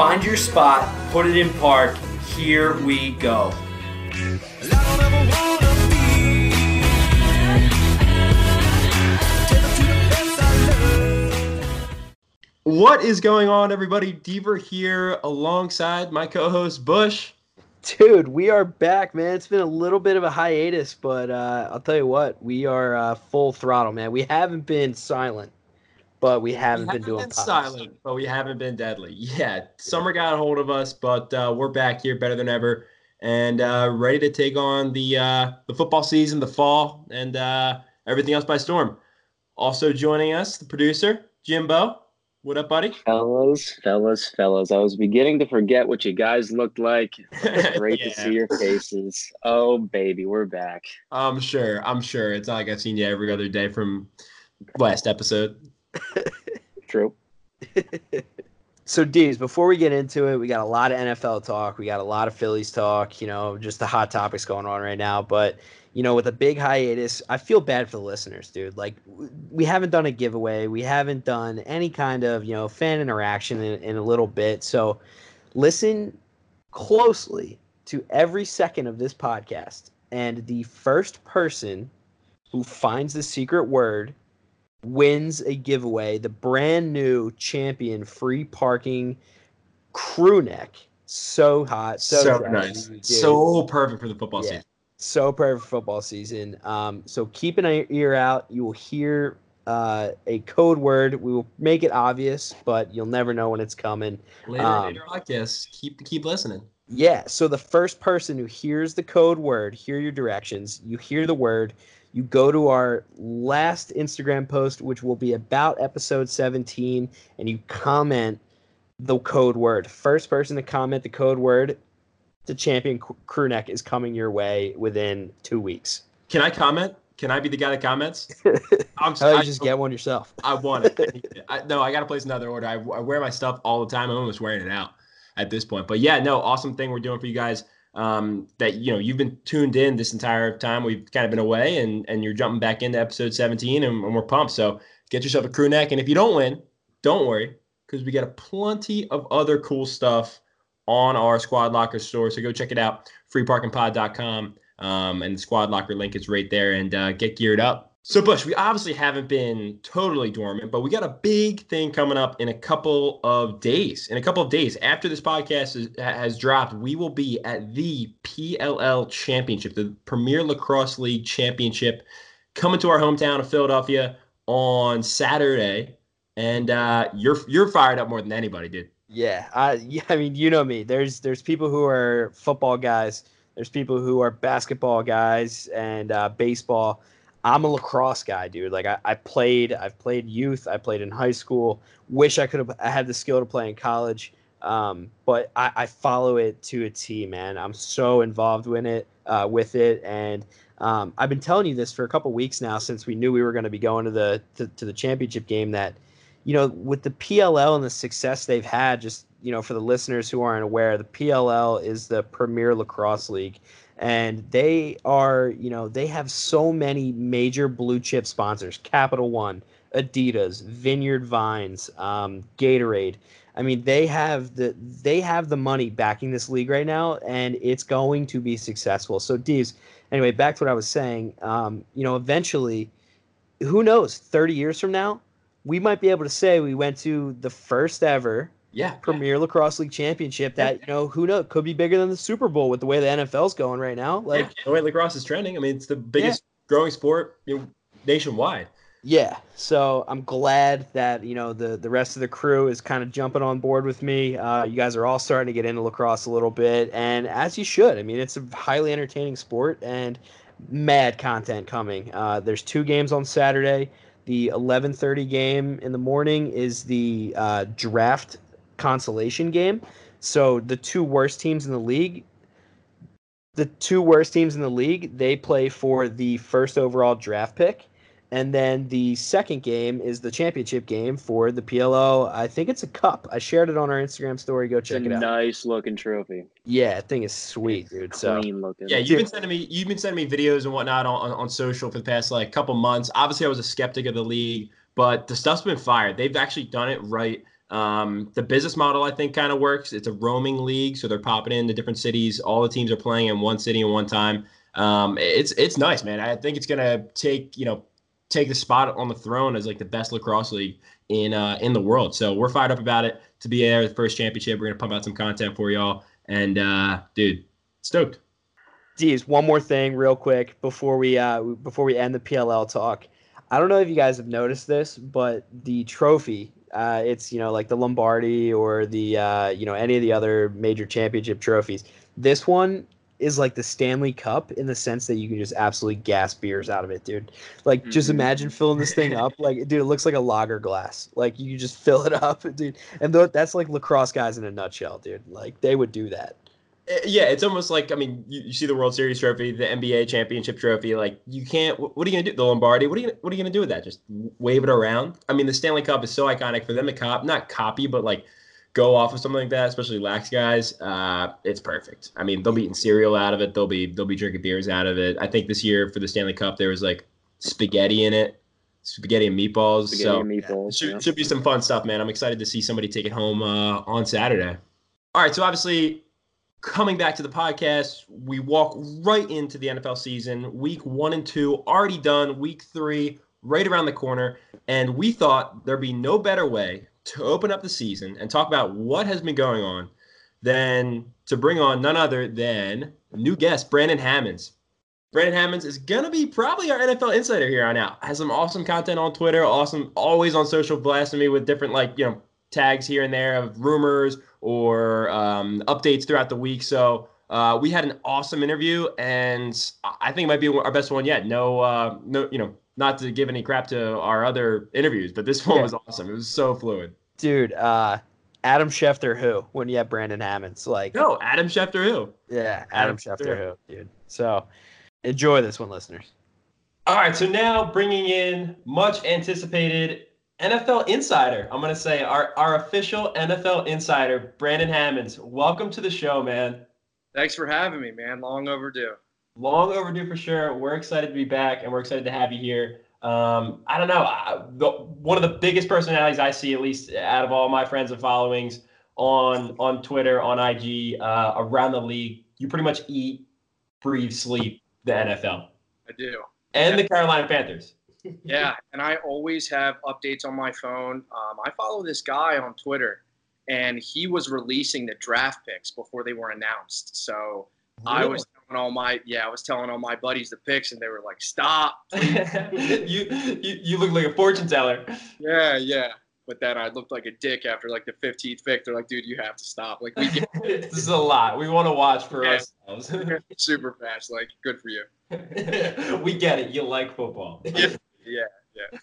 Find your spot, put it in park. Here we go. What is going on, everybody? Deaver here alongside my co host Bush. Dude, we are back, man. It's been a little bit of a hiatus, but uh, I'll tell you what, we are uh, full throttle, man. We haven't been silent, but we haven't, We been doing been silent, but we haven't been deadly. Yeah, summer got a hold of us, but uh, we're back here better than ever and uh, ready to take on the uh, the football season, the fall, and uh, everything else by storm. Also joining us, the producer Jimbo. What up, buddy? Fellas, fellas, fellas. I was beginning to forget what you guys looked like. Great to see your faces. Oh, baby, we're back. I'm sure. I'm sure. It's not like I've seen you every other day from last episode. True. So, D's, before we get into it, we got a lot of NFL talk. We got a lot of Phillies talk, you know, just the hot topics going on right now. But, you know, with a big hiatus, I feel bad for the listeners, dude. Like, we haven't done a giveaway. We haven't done any kind of, you know, fan interaction in, in a little bit. So, listen closely to every second of this podcast. And the first person who finds the secret word wins a giveaway the brand new champion free parking crew neck so hot so, So, nice. dude. So perfect for the football Yeah. season. so perfect for football season um, so keep an ear- ear out you will hear uh, a code word we will make it obvious but you'll never know when it's coming Later, Um, later podcast. Keep keep listening. Yeah. So the first person who hears the code word, hear your directions, you hear the word, you go to our last Instagram post, which will be about episode 17, and you comment the code word. First person to comment the code word, the champion crew neck is coming your way within two weeks. Can I comment? Can I be the guy that comments? I'm oh, about I, you just get one yourself? I want it. I, no, I got to place another order. I, I wear my stuff all the time. I'm almost wearing it out at this point. But yeah, no, awesome thing we're doing for you guys. Um, that you know you've been tuned in this entire time. We've kind of been away, and and you're jumping back into episode 17, and, and we're pumped. So get yourself a crew neck, and if you don't win, don't worry, because we got a plenty of other cool stuff on our Squad Locker store. So go check it out, freeparkingpod.com. Um, and the Squad Locker link is right there, and uh, get geared up. So, Bush, we obviously haven't been totally dormant, but we got a big thing coming up in a couple of days. In a couple of days, after this podcast is, has dropped, we will be at the PLL Championship, the Premier Lacrosse League Championship, coming to our hometown of Philadelphia on Saturday. And uh, you're you're fired up more than anybody, dude. Yeah, I yeah, I mean, you know me. There's there's people who are football guys. There's people who are basketball guys and uh, baseball. I'm a lacrosse guy, dude. Like I, I played, I've played youth, I played in high school. Wish I could have I had the skill to play in college. Um, but I, I follow it to a T, man. I'm so involved in it, uh, with it, and um, I've been telling you this for a couple weeks now since we knew we were going to be going to the to, to the championship game. That you know, with the PLL and the success they've had, just you know, for the listeners who aren't aware, the PLL is the Premier Lacrosse League, and they are, you know, they have so many major blue chip sponsors: Capital One, Adidas, Vineyard Vines, um, Gatorade. I mean, they have the they have the money backing this league right now, and it's going to be successful. So, Deeves, anyway, back to what I was saying. Um, you know, eventually, who knows? Thirty years from now, we might be able to say we went to the first ever Yeah. Premier Lacrosse League Championship. That you know, who knows, could be bigger than the Super Bowl with the way the NFL's going right now. Like, Like the way lacrosse is trending. I mean, it's the biggest growing sport you know, nationwide. Yeah, so I'm glad that you know the the rest of the crew is kind of jumping on board with me. Uh, you guys are all starting to get into lacrosse a little bit, and as you should. I mean, it's a highly entertaining sport and mad content coming. Uh, there's two games on Saturday. The 11:30 game in the morning is the uh, draft consolation game. So the two worst teams in the league the two worst teams in the league they play for the first overall draft pick and then the second game is the championship game for the PLL. I think it's a cup. I shared it on our Instagram story. Go It's a check it out. nice looking trophy. Yeah, that thing is sweet, dude. So Clean looking. Yeah, you've been sending me you've been sending me videos and whatnot on, on, on social for the past like couple months. Obviously, I was a skeptic of the league, but the stuff's been fired. They've actually done it right. Um, the business model, I think, kind of works. It's a roaming league, so they're popping into different cities. All the teams are playing in one city at one time. Um, it's it's nice, man. I think it's gonna take you know take the spot on the throne as like the best lacrosse league in uh, in the world. So we're fired up about it to be there the first championship. We're gonna pump out some content for y'all, and uh, dude, stoked. Geez, one more thing, real quick, before we uh, before we end the PLL talk. I don't know if you guys have noticed this, but the trophy, uh, it's you know like the Lombardi or the uh, you know any of the other major championship trophies. This one is like the Stanley Cup in the sense that you can just absolutely gas beers out of it, dude. Like, just Mhm. imagine filling this thing up. Like, dude, it looks like a lager glass. Like, you just fill it up, dude. And th- that's like lacrosse guys in a nutshell, dude. Like, they would do that. Uh, Yeah, it's almost like I mean, you, you see the World Series trophy, the NBA championship trophy. Like, you can't. wh- What are you gonna do? The Lombardi. What are you? What are you gonna do with that? Just wave it around? I mean, the Stanley Cup is so iconic for them to cop, not copy, but like go off of something like that, especially lax guys. Uh, it's perfect. I mean, they'll be eating cereal out of it. They'll be they'll be drinking beers out of it. I think this year for the Stanley Cup there was like spaghetti in it, spaghetti and meatballs. Spaghetti so and meatballs. should, yeah. should be some fun stuff, man. I'm excited to see somebody take it home uh, on Saturday. All right, so obviously, coming back to the podcast, we walk right into the NFL season. Week one and two already done. Week three right around the corner, and we thought there'd be no better way to open up the season and talk about what has been going on than to bring on none other than new guest Brandon Hammonds. Brandon Hammonds is gonna be probably our NFL insider here on out. Has some awesome content on Twitter, awesome, always on social, blasting me with different like you know tags here and there of rumors or um, updates throughout the week. So uh, we had an awesome interview, and I think it might be our best one yet. No, uh, no, you know, not to give any crap to our other interviews, but this one Yeah. was awesome. It was so fluid. Dude, uh, Adam Schefter, who? When you have Brandon Hammonds. Like, No, Adam Schefter, who? yeah, Adam Adam Schefter, Schefter. who, dude. So enjoy this one, listeners. All right, so now bringing in much anticipated NFL insider. I'm gonna say our our official NFL insider, Brandon Hammonds. Welcome to the show, man. Thanks for having me, man. Long overdue. Long overdue for sure. We're excited to be back, and we're excited to have you here. Um, I don't know. I, the, one of the biggest personalities I see, at least out of all my friends and followings on on Twitter, on IG, uh, around the league. You pretty much eat, breathe, sleep the NFL I do. and the Carolina Panthers. Yeah, and I always have updates on my phone. Um, I follow this guy on Twitter, and he was releasing the draft picks before they were announced. So I was telling all my yeah, I was telling all my buddies the picks, and they were like, "Stop!" you, you you look like a fortune teller. Yeah, yeah. But then I looked like a dick after like the 15th pick. They're like, "Dude, you have to stop." Like we get this is a lot. We want to watch for Yeah. ourselves. super fast. Like good for you. we get it. You like football. Yeah, yeah. Yeah.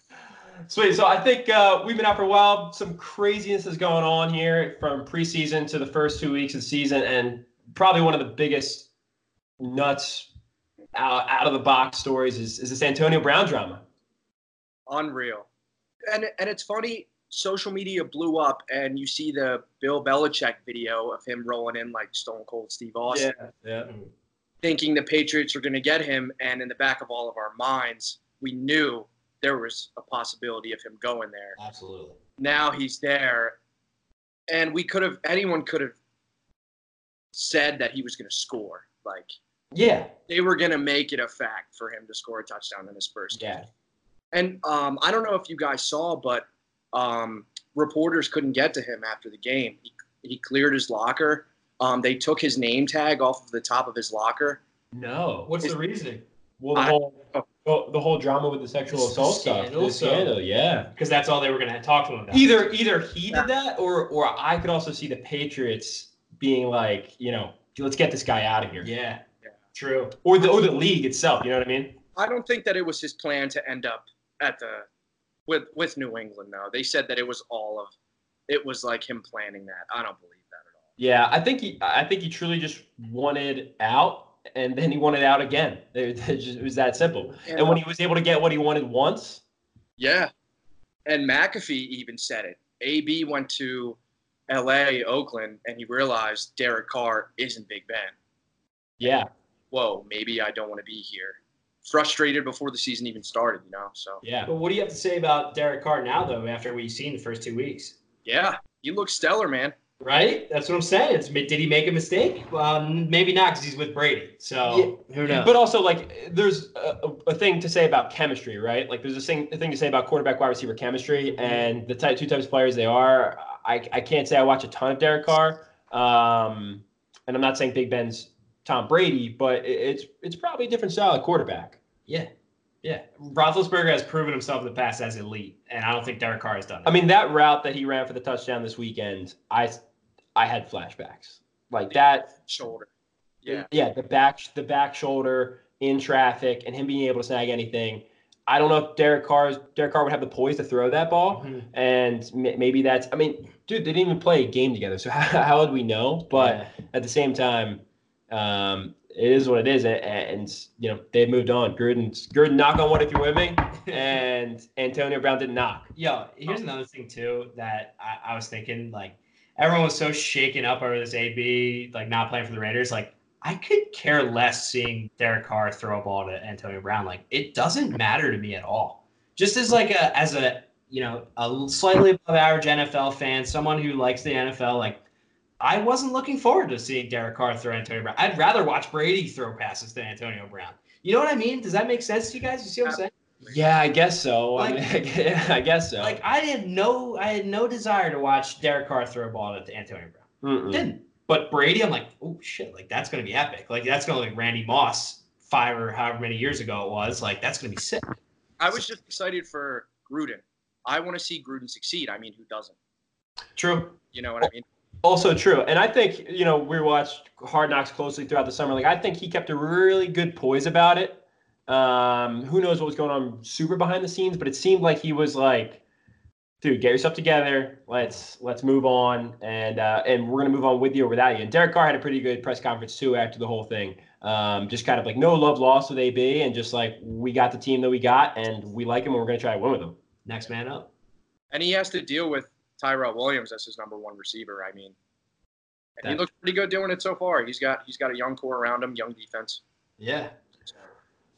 Sweet. So I think uh, we've been out for a while. Some craziness is going on here from preseason to the first two weeks of season, and probably one of the biggest nuts out, out of the box stories is, is this Antonio Brown drama. unreal. And and it's funny, social media blew up, and you see the Bill Belichick video of him rolling in like Stone Cold Steve Austin, yeah. thinking the Patriots were going to get him. And in the back of all of our minds, we knew there was a possibility of him going there. Absolutely. Now he's there, and we could have anyone could have said that he was going to score. Like Yeah. they were going to make it a fact for him to score a touchdown in his first game. Yeah. And um, I don't know if you guys saw, but um, reporters couldn't get to him after the game. He, he cleared his locker. Um, they took his name tag off of the top of his locker. No. What's the reasoning? Well, the I- whole well, the whole drama with the sexual The assault stuff. scandal, The so- uh, scandal, yeah. because that's all they were going to talk to him about. Either either he did that, or or I could also see the Patriots being like, you know, let's get this guy out of here. Yeah. Yeah. True. Or the or the league itself. You know what I mean? I don't think that it was his plan to end up at the with with New England. though. they said that it was all of it was like him planning that. I don't believe that at all. Yeah, I think he I think he truly just wanted out, and then he wanted out again. It, it just, it was that simple. And when he was able to get what he wanted once, Yeah. And McAfee even said it. AB went to LA, Oakland, and he realized Derek Carr isn't Big Ben. yeah, Whoa, maybe I don't want to be here. Frustrated before the season even started, you know? So, yeah. But what do you have to say about Derek Carr now, though, after we've seen the first two weeks? yeah. he looks stellar, man. Right? That's what I'm saying. It's, did he make a mistake? Um, maybe not because he's with Brady. So who knows? But also, like, there's a, a thing to say about chemistry, right? Like, there's a thing, a thing to say about quarterback wide receiver chemistry and the type, two types of players they are. I, I can't say I watch a ton of Derek Carr, um, and I'm not saying Big Ben's Tom Brady, but it, it's it's probably a different style of quarterback. yeah. Yeah. Roethlisberger has proven himself in the past as elite, and I don't think Derek Carr has done it. I mean, that route that he ran for the touchdown this weekend, I I had flashbacks like that. Shoulder. Yeah. yeah, the back the back shoulder in traffic and him being able to snag anything. I don't know if Derek Carr's Derek Carr would have the poise to throw that ball, Mhm. and m- maybe that's. I mean, dude, they didn't even play a game together, so how, how would we know? But Yeah. at the same time, um, it is what it is, and, and you know they've moved on. Gruden, Gruden, knock on wood if you're with me, and Antonio Brown didn't knock. Yo, here's another thing too that I, I was thinking. Like, everyone was so shaken up over this AB like not playing for the Raiders. Like, I could care less seeing Derek Carr throw a ball to Antonio Brown. Like, it doesn't matter to me at all. Just as like a as a you know a slightly above average NFL fan, someone who likes the NFL, like. I wasn't looking forward to seeing Derek Carr throw Antonio Brown. I'd rather watch Brady throw passes than Antonio Brown. You know what I mean? Does that make sense to you guys? You see what I'm saying? Yeah, I guess so. I, Like- mean, I guess so. Like I had no, I had no desire to watch Derek Carr throw a ball to Antonio Brown. Mm-mm. Didn't. But Brady, I'm like, oh shit, like that's gonna be epic. Like that's gonna like Randy Moss five or however many years ago it was. Like that's gonna be sick. I was just excited for Gruden. I want to see Gruden succeed. I mean, who doesn't? True. You know what I mean? Also true. And I think, you know, we watched Hard Knocks closely throughout the summer. Like, I think he kept a really good poise about it. Um, who knows what was going on super behind the scenes, but it seemed like he was like, dude, get yourself together. Let's let's move on. And uh, and we're gonna move on with you or without you. And Derek Carr had a pretty good press conference too after the whole thing. Um, just kind of like no love lost with AB and just like we got the team that we got and we like him and we're gonna try to win with him. Next man up. And he has to deal with Tyrell Williams as his number one receiver. I mean, and he That- looks pretty good doing it so far. He's got he's got a young core around him, young defense. Yeah.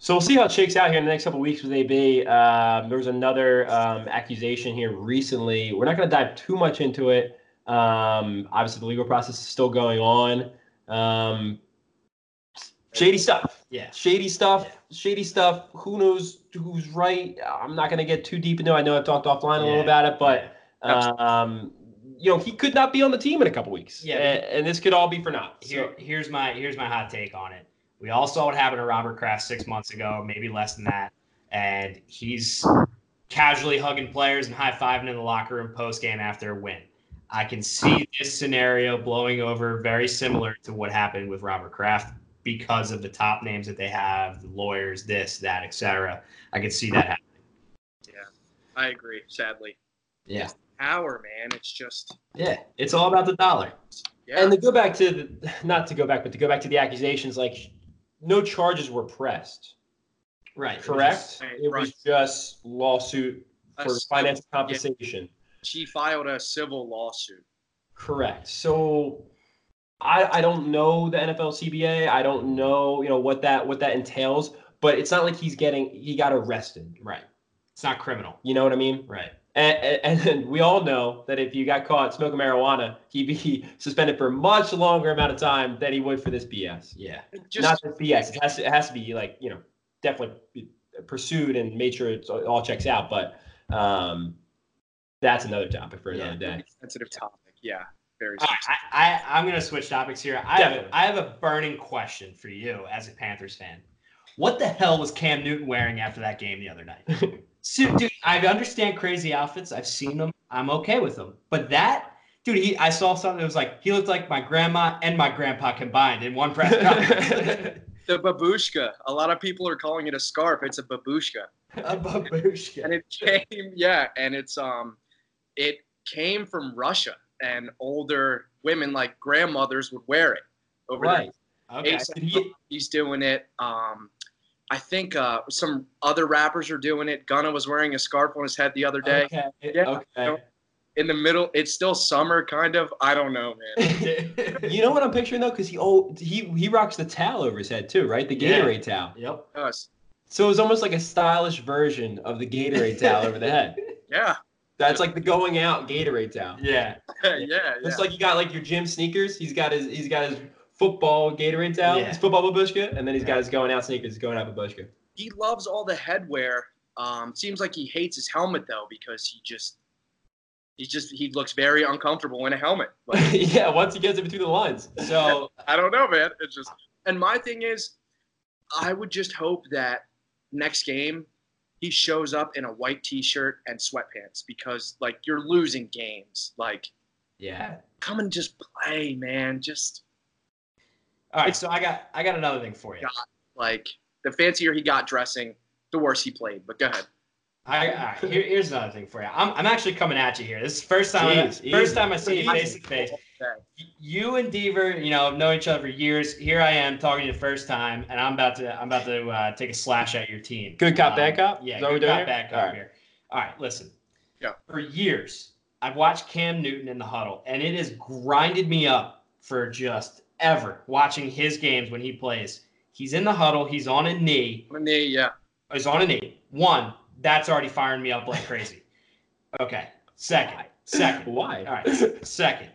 So we'll see how it shakes out here in the next couple of weeks with AB. Um, there was another um, accusation here recently. We're not going to dive too much into it. Um, obviously, the legal process is still going on. Um, shady stuff. Yeah. Shady stuff. Shady stuff. Who knows who's right? I'm not going to get too deep into it. I know I've talked offline a little about it, but um, you know he could not be on the team in a couple weeks. Yeah, and, and this could all be for naught. Here, So, here's my here's my hot take on it. We all saw what happened to Robert Kraft six months ago, maybe less than that, and he's casually hugging players and high fiving in the locker room post game after a win. I can see this scenario blowing over very similar to what happened with Robert Kraft because of the top names that they have, the lawyers, this, that, etc. I could see that happening. Yeah, I agree. Sadly, Yeah, power man. It's just yeah, it's all about the dollar. yeah. And to go back to the, not to go back, but to go back to the accusations, like no charges were pressed, Right. correct? Right, It was right. just lawsuit for civil- financial compensation. she filed a civil lawsuit. Correct. So I I don't know the NFL CBA. I don't know, you know, what that what that entails, but it's not like he's getting he got arrested. Right. It's not criminal. You know what I mean? Right. And, and, and we all know that if you got caught smoking marijuana, he'd be suspended for a much longer amount of time than he would for this BS. Yeah. Just Not this BS. It has to, it has to be like you know definitely pursued and made sure it all checks out. But um, that's another topic for another Yeah. day. sensitive topic. Yeah, very. All right. I, I, I'm going to switch topics here. I have, Definitely. a, I have a burning question for you as a Panthers fan. What the hell was Cam Newton wearing after that game the other night? so, dude, I understand crazy outfits. I've seen them. I'm okay with them. But that, dude, he, I saw something that was like, he looked like my grandma and my grandpa combined in one press conference. The babushka. A lot of people are calling it a scarf. It's a babushka. a babushka. and it came yeah and it's um it came from russia and older women like grandmothers would wear it over Right. Okay. there he's doing it um i think uh some other rappers are doing it gunna was wearing a scarf on his head the other day Okay. Yeah. Okay. in the middle it's still summer kind of i don't know man You know what I'm picturing though, because he oh he he rocks the towel over his head too, right? The Yeah. Gatorade towel. Yep. Yes. So it was almost like a stylish version of the Gatorade towel over the head. yeah That's like the going out Gatorade towel. Yeah. yeah, yeah. It's like you got like your gym sneakers. He's got his he's got his football Gatorade towel, Yeah. his football babushka, and then he's got his going out sneakers, going out babushka. he loves all the headwear. Um, seems like he hates his helmet though because he just he just he looks very uncomfortable in a helmet. Like, yeah, once he gets in between the lines. So I don't know, man. It's just and my thing is, I would just hope that next game he shows up in a white T-shirt and sweatpants because like you're losing games. Like Yeah. come and just play, man. Just all right, so I got I got another thing for you. God. like the fancier he got dressing, the worse he played. But go ahead. I, all right, here, here's another thing for you. I'm, I'm actually coming at you here. This is the first time Jeez, I, first time I see you face to face. You and Deaver, you know, know each other for years. Here I am talking to you the first time, and I'm about to I'm about to uh, take a slash at your team. Good cop, Um, bad cop? Yeah, Is that what good we're doing cop, here? bad cop All right. here. All right, listen. Yeah. For years, I've watched Cam Newton in the huddle, and it has grinded me up for just ever watching his games when he plays. He's in the huddle. He's on a knee. And they- yeah. He's on a knee. One, that's already firing me up like crazy. Okay. Second. Second. Why? All right. Second.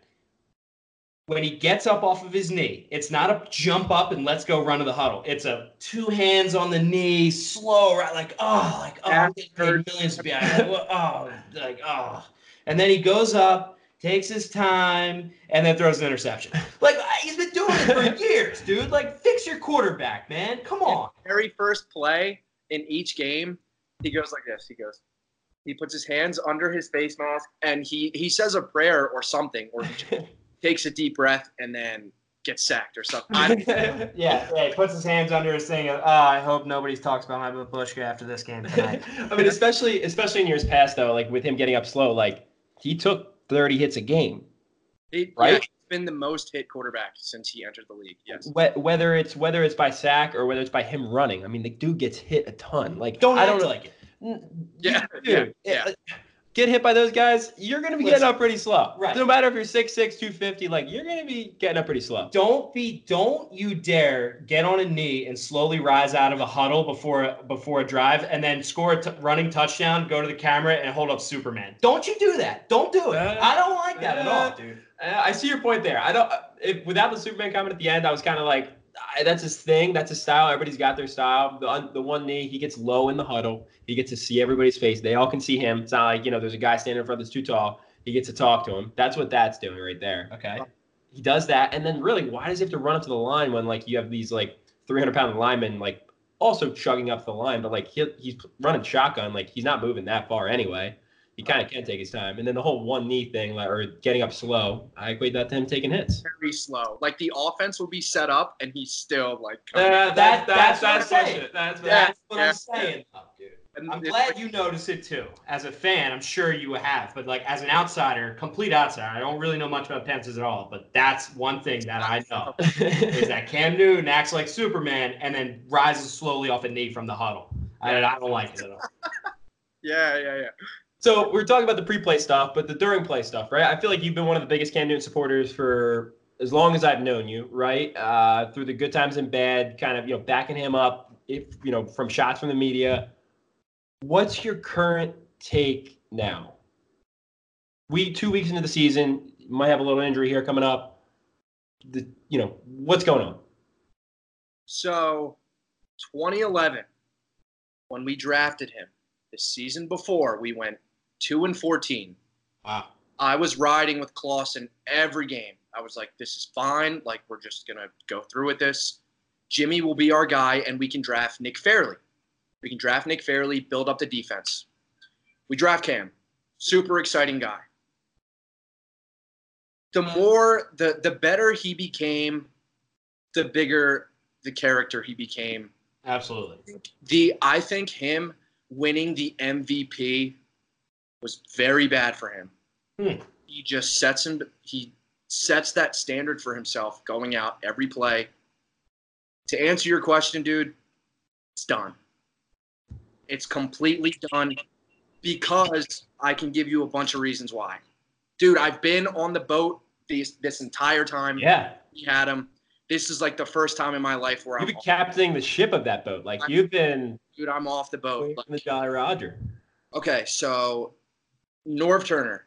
When he gets up off of his knee, it's not a jump up and let's go run to the huddle. It's a two hands on the knee, slow, right? Like, oh, like, oh, I'm getting paid millions to. Like, oh, like, oh. And then he goes up, takes his time, and then throws an interception. Like, he's been doing it for years, dude. Like, fix your quarterback, man. Come on. very first play in each game, he goes like this. He goes, he puts his hands under his face mask and he he says a prayer or something, or takes a deep breath and then gets sacked or something. I don't, yeah, yeah, he puts his hands under his thing. Of, oh, ah, I hope nobody talks about my babushka after this game tonight. I mean, especially especially in years past though, like with him getting up slow, like he took 30 hits a game. he, Right? yeah, he's been the most hit quarterback since he entered the league. Yes. Whether it's whether it's by sack or whether it's by him running. I mean, the dude gets hit a ton. Like Don't I I don't don't like it. Yeah, Dude, yeah, it- Get hit by those guys, you're gonna be Listen. getting up pretty slow. Right. No matter if you're 6'6", 250, like you're gonna be getting up pretty slow. Don't be, don't you dare get on a knee and slowly rise out of a huddle before before a drive, and then score a t- running touchdown, go to the camera, and hold up Superman. Don't you do that? Don't do it. Uh, I don't like that at all, uh, dude. Uh, I see your point there. I don't. If, without the Superman comment at the end, I was kind of like, I, that's his thing. That's his style. Everybody's got their style. The the one knee, he gets low in the huddle. He gets to see everybody's face. They all can see him. It's not like you know, there's a guy standing in front that's too tall. He gets to talk to him. That's what that's doing right there. Okay. He does that, and then really, why does he have to run up to the line when like you have these like 300 pound linemen like also chugging up the line, but like he, he's running shotgun, like he's not moving that far anyway. He kind of can take his time, and then the whole one knee thing, like or getting up slow, I equate that to him taking hits. Very slow. Like the offense will be set up and he's still like. Uh, coming. that- that's what I'm saying. That's Yeah. That's what I'm saying, though, dude. And I'm glad like- you notice it too. As a fan, I'm sure you have, but like as an outsider, complete outsider, I don't really know much about Panthers at all. But that's one thing that I know is that Cam Newton acts like Superman and then rises slowly off a knee from the huddle. I, I don't like it at all. Yeah, yeah, yeah. So we're talking about the pre-play stuff, but the during play stuff, right? I feel like you've been one of the biggest Cam Newton supporters for as long as I've known you, right? Uh, through the good times and bad, kind of you know backing him up, if you know from shots from the media. What's your current take now? We two weeks into the season, might have a little injury here coming up. The you know what's going on? So, 2011, when we drafted him, the season before, we went 2 and 14. Wow. I was riding with Clausen every game. I was like, this is fine. Like, we're just going to go through with this. Jimmy will be our guy, and we can draft Nick Fairley. We can draft Nick Fairley, build up the defense. We draft Cam. Super exciting guy. The more, the, the better he became, the bigger the character he became. Absolutely. The I think him winning the MVP was very bad for him. Hmm. He just sets him he sets that standard for himself going out every play. To answer your question, dude, it's done. It's completely done because I can give you a bunch of reasons why. Dude, I've been on the boat this this entire time. Yeah, We had him. This is like the first time in my life where you've I'm been captaining the ship of that boat. Like you've been dude, I'm off the boat. for the Jolly Roger. Okay, so Norv Turner,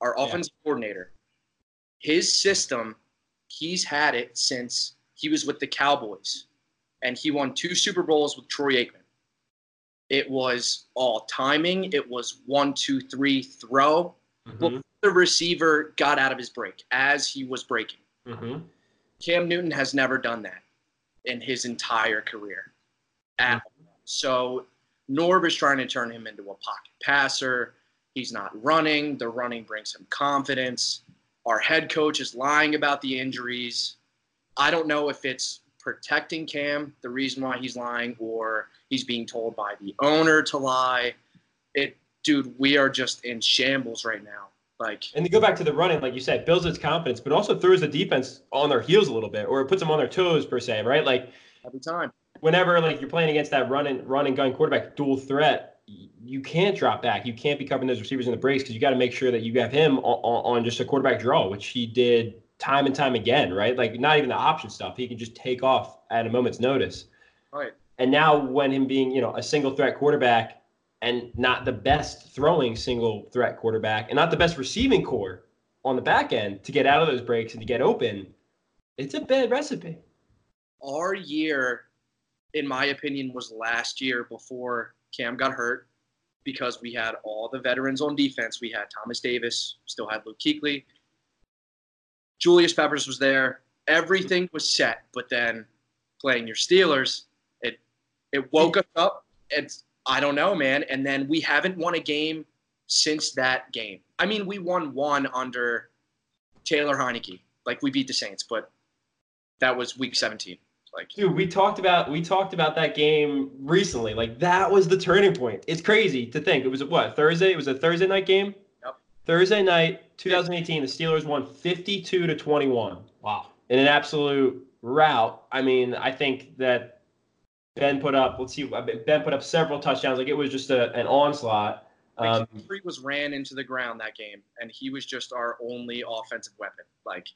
our Yeah. offensive coordinator, his system, he's had it since he was with the Cowboys, and he won two Super Bowls with Troy Aikman. It was all timing. It was one, two, three, throw. Mhm, The receiver got out of his break as he was breaking. mhm. Cam Newton has never done that in his entire career. At all. So Norv is trying to turn him into a pocket passer. He's not running. The running brings him confidence. Our head coach is lying about the injuries. I don't know if it's protecting Cam, the reason why he's lying, or he's being told by the owner to lie. It, dude, we are just in shambles right now. Like, And to go back to the running, like you said, builds his confidence, but also throws the defense on their heels a little bit, or it puts them on their toes per se, right? Like every time. whenever like you're playing against that run and run and gun quarterback dual threat, you can't drop back. You can't be covering those receivers in the breaks because you got to make sure that you have him on, on, on just a quarterback draw, which he did time and time again, right? Like not even the option stuff. He can just take off at a moment's notice. Right. And now when him being, you know, a single threat quarterback and not the best throwing single threat quarterback and not the best receiving corps on the back end to get out of those breaks and to get open, it's a bad recipe. our year, in my opinion, was last year before Cam got hurt because we had all the veterans on defense. We had Thomas Davis, still had Luke Kuechly. Julius Peppers was there. Everything was set, but then playing your Steelers, it it woke us up. It's I don't know, man. And then we haven't won a game since that game. I mean, we won one under Taylor Heinicke. Like we beat the Saints, but that was week 17. Like Dude, we talked about we talked about that game recently. Like that was the turning point. It's crazy to think. It was a, what Thursday? It was a Thursday night game. Yep. Thursday night, 2018. The Steelers won 52 to 21 Wow. in an absolute rout. I mean, I think that Ben put up. Let's see, Ben put up several touchdowns. Like it was just a, an onslaught. Um, McCaffrey was ran into the ground that game, and he was just our only offensive weapon. Like,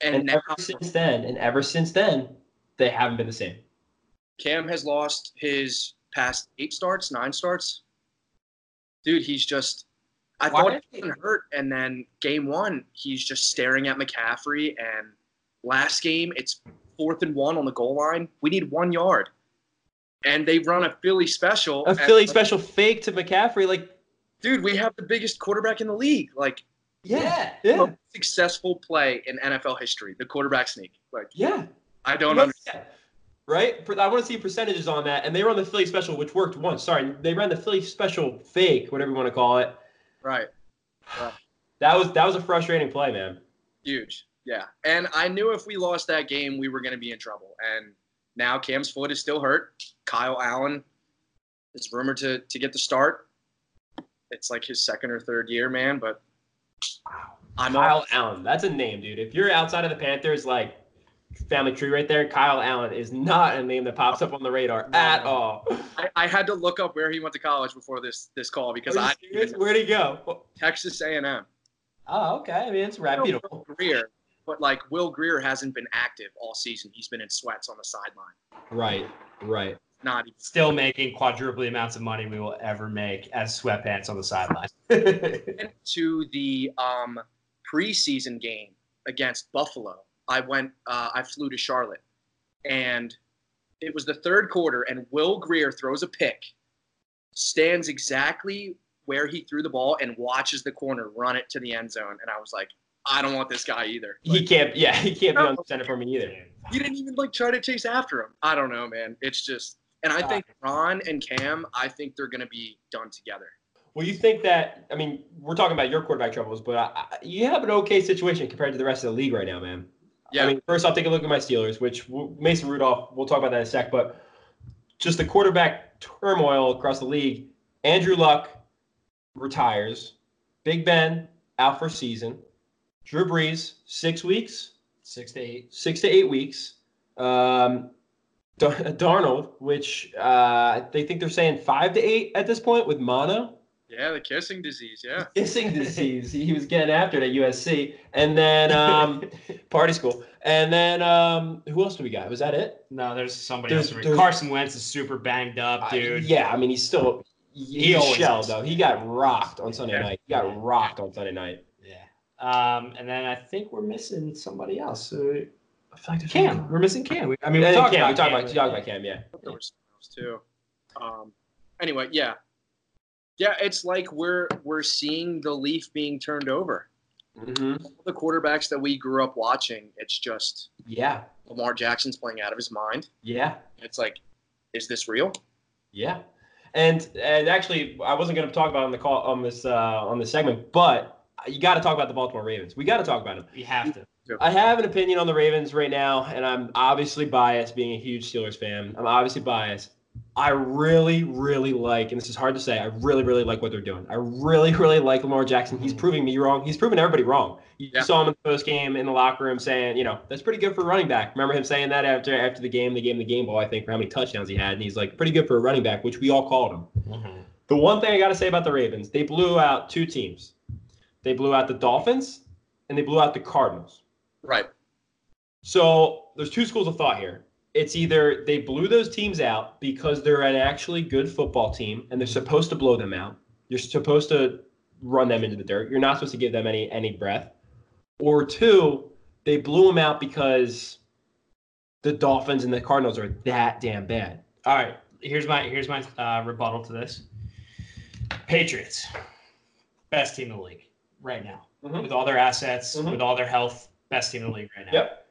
and, and now ever since then, and ever since then, they haven't been the same. Cam has lost his past eight starts, nine starts. Dude, he's just. I Why thought he wasn't hurt, and then game one, he's just staring at McCaffrey. And last game, it's fourth and one on the goal line. We need one yard, and they run a Philly special. A and- Philly special fake to McCaffrey, like dude. We have the biggest quarterback in the league. Like, yeah, yeah, most successful play in NFL history, the quarterback sneak. Like, yeah. I don't understand. Right? I want to see percentages on that. And they run the Philly special, which worked once. Sorry, they ran the Philly special fake, whatever you want to call it. Right. That was that was a frustrating play, man. Huge. Yeah. And I knew if we lost that game, we were going to be in trouble. And now Cam's foot is still hurt. Kyle Allen is rumored to, to get the start. It's like his second or third year, man. But I'm Kyle all, Allen, that's a name, dude. If you're outside of the Panthers, like family tree right there, Kyle Allen is not a name that pops up on the radar at all. I, I had to look up where he went to college before this this call because I? Where'd he go? Texas A&M. Oh, okay. I mean, it's reputable. Grier, but like Will Grier hasn't been active all season. He's been in sweats on the sideline. Right, right. Not even Still making quadruple the amounts of money we will ever make as sweatpants on the sideline. to the um, preseason game against Buffalo. I went. Uh, I flew to Charlotte, and it was the third quarter, and Will Grier throws a pick, stands exactly where he threw the ball, and watches the corner run it to the end zone. And I was like, I don't want this guy either. he can't. Yeah, he can't be on the center for me either. he didn't even like try to chase after him. I don't know, man. It's just, and I think Ron and Cam, I think they're gonna be done together. Well, you think that? I mean, we're talking about your quarterback troubles, but I, I, you have an okay situation compared to the rest of the league right now, man. Yeah. I mean, first I'll take a look at my Steelers, which w- Mason Rudolph. We'll talk about that in a sec, but just the quarterback turmoil across the league. Andrew Luck retires. Big Ben out for season. Drew Brees six weeks, Six to eight. six to eight weeks. Um, Dar- Darnold, which uh, they think they're saying five to eight at this point with mono Yeah, the kissing disease. Yeah. kissing disease. He was getting after it at USC, and then um, party school, and then um, who else do we got? Was that it? No, there's somebody There's- else. there's- Carson Wentz is super banged up, Uh, dude. yeah, I mean he's still He always shell though. He got rocked on Sunday Yeah. night. He got rocked on Sunday night. Yeah. Um, and then I think we're missing somebody else. Uh, I feel like there's Cam. We're missing Cam. We, I mean, Yeah, we yeah, talked Cam. about We talked Cam, about, we talked about Cam. Yeah. There were some else too. Um, anyway, yeah, yeah. It's like we're we're seeing the leaf being turned over. Mm-hmm. The quarterbacks that we grew up watching, it's just Yeah. Lamar Jackson's playing out of his mind. Yeah. It's like, is this real? Yeah, and and actually, I wasn't going to talk about it on the call on this uh, on this segment, but you got to talk about the Baltimore Ravens. We got to talk about them. We have to. I have an opinion on the Ravens right now, and I'm obviously biased, being a huge Steelers fan. I'm obviously biased. I really, really like, and this is hard to say. I really, really like what they're doing. I really, really like Lamar Jackson. He's proving me wrong. He's proving everybody wrong. You Yeah. saw him in the post game in the locker room saying, you know, that's pretty good for a running back. Remember him saying that after after the game, they gave him the game ball, I think, for how many touchdowns he had, and he's like, pretty good for a running back, which we all called him. Mm-hmm. The one thing I got to say about the Ravens, they blew out two teams. They blew out the Dolphins, and they blew out the Cardinals. Right. So there's two schools of thought here. It's either they blew those teams out because they're an actually good football team and they're supposed to blow them out. You're supposed to run them into the dirt. You're not supposed to give them any any breath. Or two, they blew them out because the Dolphins and the Cardinals are that damn bad. All right. Here's my here's my uh, rebuttal to this. Patriots, best team in the league right now Mhm. with all their assets, Mhm. with all their health, best team in the league right now. Yep.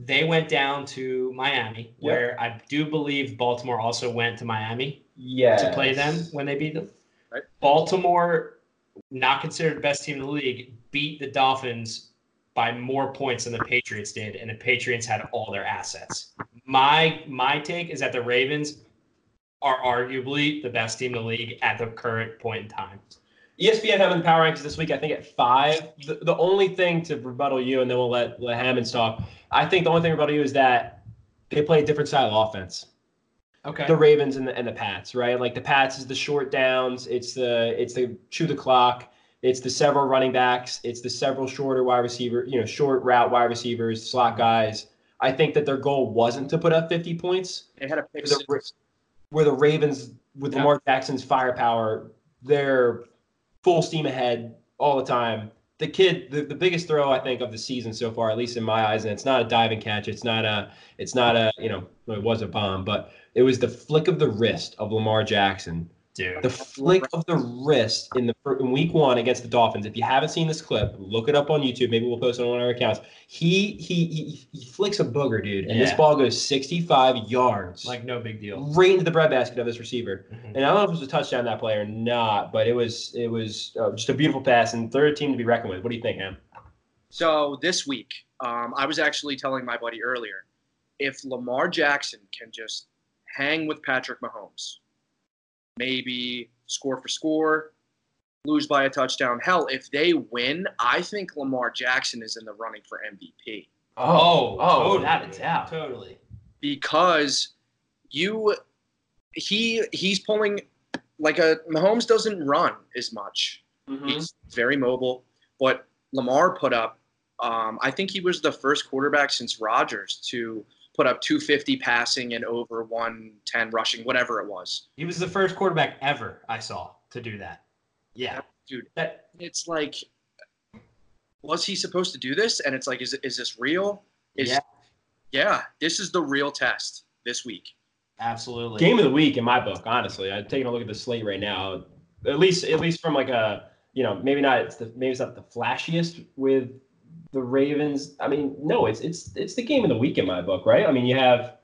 They went down to Miami, where I do believe Baltimore also went to Miami Yeah. to play them when they beat them. Right. Baltimore, not considered the best team in the league, beat the Dolphins by more points than the Patriots did, and the Patriots had all their assets. My my take is that the Ravens are arguably the best team in the league at the current point in time. ESPN having the power rankings this week, I think at five. The, the only thing to rebuttal you, and then we'll let, let Hammonds talk. I think the only thing to rebuttal you is that they play a different style of offense. Okay. The Ravens and the, and the Pats, right? Like the Pats is the short downs, it's the it's the chew the clock, it's the several running backs, it's the several shorter wide receiver, you know, short route wide receivers, slot guys. I think that their goal wasn't to put up 50 points They had a pick The where the Ravens, with Yeah. Lamar Jackson's firepower, they're full steam ahead all the time. The kid, the, the biggest throw I think of the season so far, at least in my eyes, and it's not a diving catch. It's not a, it's not a, you know, it was a bomb, but it was the flick of the wrist of Lamar Jackson. Dude. The flick of the wrist in the in week one against the Dolphins. If you haven't seen this clip, look it up on YouTube. Maybe we'll post it on one of our accounts. He he he, he flicks a booger, dude, and this ball goes 65 yards Like no big deal. right into the breadbasket of this receiver. Mhm. And I don't know if it was a touchdown that play or not, but it was it was uh, just a beautiful pass and third team to be reckoned with. What do you think, Ham? So this week, um, I was actually telling my buddy earlier, if Lamar Jackson can just hang with Patrick Mahomes, maybe score for score, lose by a touchdown. Hell, if they win, I think Lamar Jackson is in the running for MVP Oh, oh, totally, without a doubt. Totally. because you he he's pulling like a Mahomes doesn't run as much. Mm-hmm. He's very mobile, but Lamar put up. Um, I think he was the first quarterback since Rodgers to put up 250 passing and over 110 rushing, whatever it was. He was the first quarterback ever I saw to do that. Yeah. Dude, That it's like, was he supposed to do this? And it's like, is is this real? Is, Yeah. yeah, this is the real test this week. absolutely. Game of the week in my book, honestly. I'm taking a look at the slate right now. At least at least from like a you know maybe not it's the maybe it's not the flashiest with the Ravens. I mean, no, it's it's it's the game of the week in my book, right? I mean, you have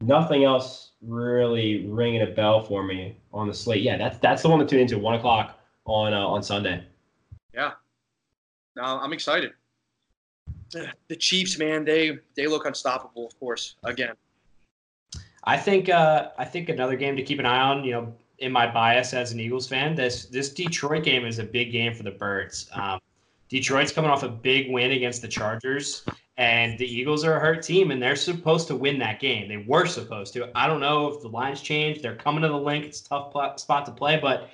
nothing else really ringing a bell for me on the slate. Yeah, that's that's the one to tune into one o'clock on uh, on Sunday. Yeah, Now I'm excited. The, the Chiefs, man, they they look unstoppable. Of course, again. I think uh, I think another game to keep an eye on. You know, in my bias as an Eagles fan, this this Detroit game is a big game for the Birds. Um, Detroit's coming off a big win against the Chargers, and the Eagles are a hurt team, and they're supposed to win that game. They were supposed to. I don't know if the lines changed. They're coming to the Linc. It's a tough spot to play, but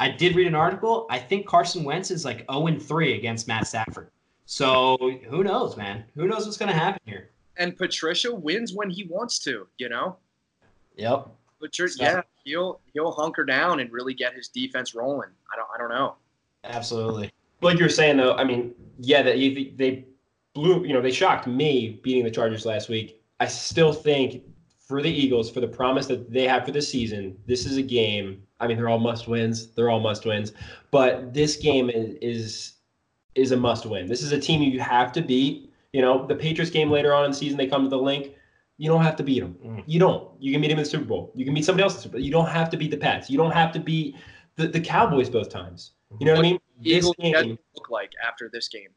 I did read an article. I think Carson Wentz is like 0 3 against Matt Stafford. So who knows, man? Who knows what's going to happen here? And Patricia wins when he wants to. You know. Yep. But you're, So- yeah, he'll he'll hunker down and really get his defense rolling. I don't I don't know. Absolutely. Like you were saying though, I mean, yeah, they they blew, you know, they shocked me beating the Chargers last week. I still think for the Eagles, for the promise that they have for the season, this is a game. I mean, they're all must wins. They're all must wins, but this game is is is a must win. This is a team you have to beat. You know, the Patriots game later on in the season, they come to the Linc. You don't have to beat them. Mm. You don't. You can beat them in the Super Bowl. You can beat somebody else in the Super Bowl. You don't have to beat the Pats. You don't have to beat the, the Cowboys both times. You know what I mean? Eagles game- schedule look like after this game.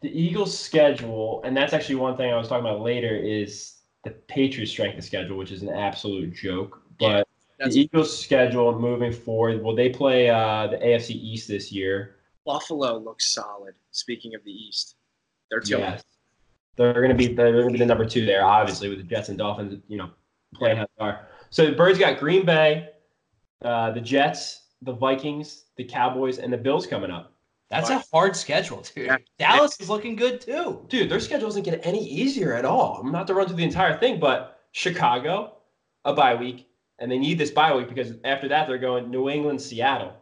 the Eagles' schedule, and that's actually one thing I was talking about later, is the Patriots' strength of schedule, which is an absolute joke. But that's- the Eagles' schedule moving forward, well, they play uh, the AFC East this year. Buffalo looks solid. Speaking of the East, they're two. Yes, they're going to be they're going to be the number two there, obviously, with the Jets and Dolphins, you know, playing how they are. So the Birds got Green Bay, uh, the Jets, the Vikings, the Cowboys, and the Bills coming up. That's a hard schedule, dude. Yeah. Dallas is looking good too. dude, their schedule doesn't get any easier at all. I'm not to run through the entire thing, but Chicago, a bye week, and they need this bye week because after that they're going New England, Seattle.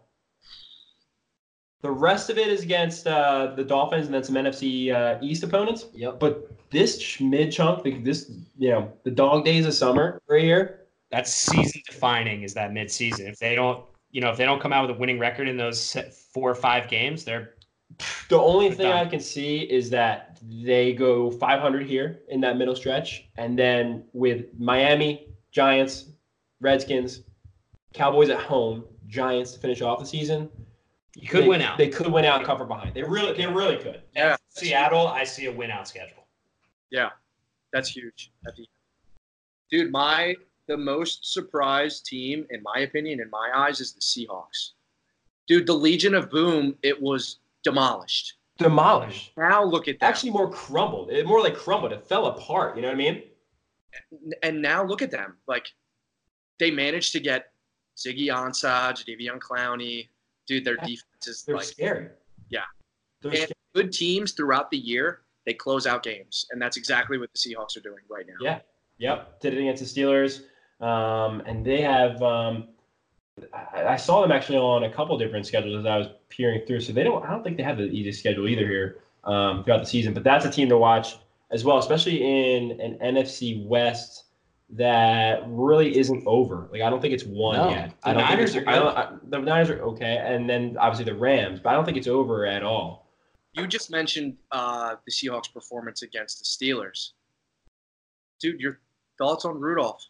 The rest of it is against uh, the Dolphins and then some NFC uh, East opponents. Yep. But this mid chunk, this you know, the dog days of summer right here. That's season defining. Is that mid season? If they don't, you know, if they don't come out with a winning record in those four or five games, they're The only thing done. I can see is that they go 500 here in that middle stretch, and then with Miami, Giants, Redskins, Cowboys at home, Giants to finish off the season. you could they- win out. They could win out and cover behind. They really, they really could. Yeah, Seattle, I see a win out schedule. Yeah, that's huge. At the dude, my the most surprised team, in my opinion, in my eyes, is the Seahawks. Dude, the Legion of Boom, it was demolished. Demolished. Now look at that. Actually, more crumbled. It more like crumbled. It fell apart. You know what I mean? and now look at them. Like they managed to get Ziggy Ansah, Jadeveon Clowney. Dude, their Yeah. defense is They're like scary. Yeah. They're And- scary. good teams throughout the year. They close out games, and that's exactly what the Seahawks are doing right now. Yeah. Yep, did it against the Steelers, um, and they have. Um, I, I saw them actually on a couple different schedules as I was peering through. So they don't. I don't think they have the easiest schedule either here um, throughout the season. But that's a team to watch as well, especially in an NFC West that really isn't over. Like I don't think it's won No, yet. the I don't Niners think are I don't, I, the Niners are okay, and then obviously the Rams, but I don't think it's over at all. You just mentioned uh, the Seahawks' performance against the Steelers. Dude, your thoughts on Rudolph?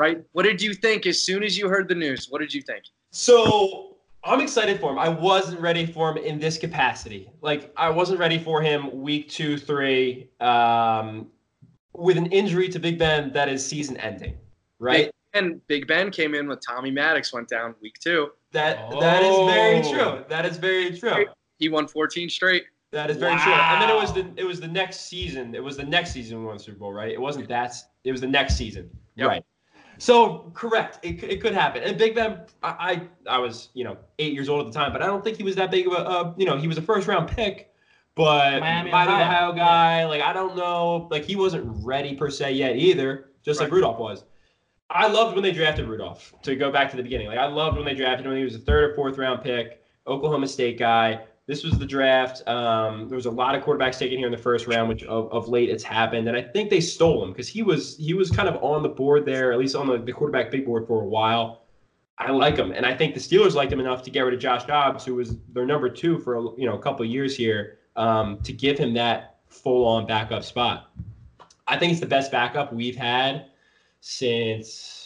Right? What did you think as soon as you heard the news? What did you think? So I'm excited for him. I wasn't ready for him in this capacity. Like I wasn't ready for him week two, three, um, with an injury to Big Ben that is season ending. Right. And Big Ben came in with Tommy Maddox went down week two. That that is very Oh. true. That is very true. He won 14 straight. That is very true. And then it was the it was the next season. It was the next season we won the Super Bowl, right? It wasn't that. It was the next season, Yep. right? So correct, it, it could happen. And Big Ben, I, I I was you know eight years old at the time, but I don't think he was that big of a uh, you know he was a first round pick, but Miami, Miami, Ohio. Ohio guy. Like I don't know, like he wasn't ready per se yet either, just like Rudolph was. I loved when they drafted Rudolph. To go back to the beginning, like I loved when they drafted him. He was a third or fourth round pick, Oklahoma State guy. This was the draft. Um, there was a lot of quarterbacks taken here in the first round, which of, of late it's happened, and I think they stole him because he was he was kind of on the board there, at least on the, the quarterback big board for a while. I like him, and I think the Steelers liked him enough to get rid of Josh Dobbs, who was their number two for a, you know a couple of years here, um, to give him that full on backup spot. I think it's the best backup we've had since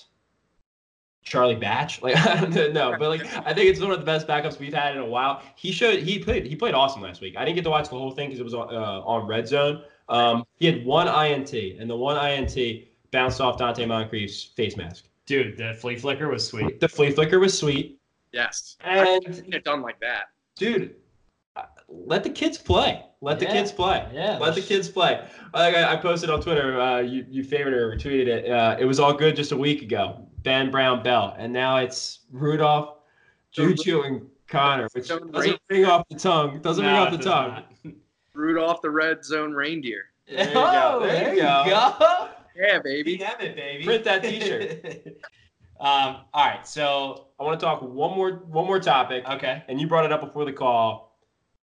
Charlie Batch. Like no, but like I think it's one of the best backups we've had in a while. He showed he played he played awesome last week. I didn't get to watch the whole thing because it was on, uh, on Red Zone. Um, he had one INT, and the one INT bounced off Donte Moncrief's face mask. Dude, the flea flicker was sweet. The flea flicker was sweet, Yes. I've and seen it done like that. dude, uh, let the kids play. Let the Yeah. kids play. Yeah. Let the kids play. Like I, I posted on Twitter, uh, you you favorited or retweeted it. Uh, it was all good just a week ago. Ben Brown Bell, and now it's Rudolph, Juju, and Connor, which Don't doesn't ring off the tongue. Doesn't ring off the tongue. not. Rudolph the Red Zone Reindeer. There you go. Oh, There you go. Yeah, baby. Be have it, baby. Print that t-shirt. Um, all right, so I want to talk one more one more topic, okay. and you brought it up before the call.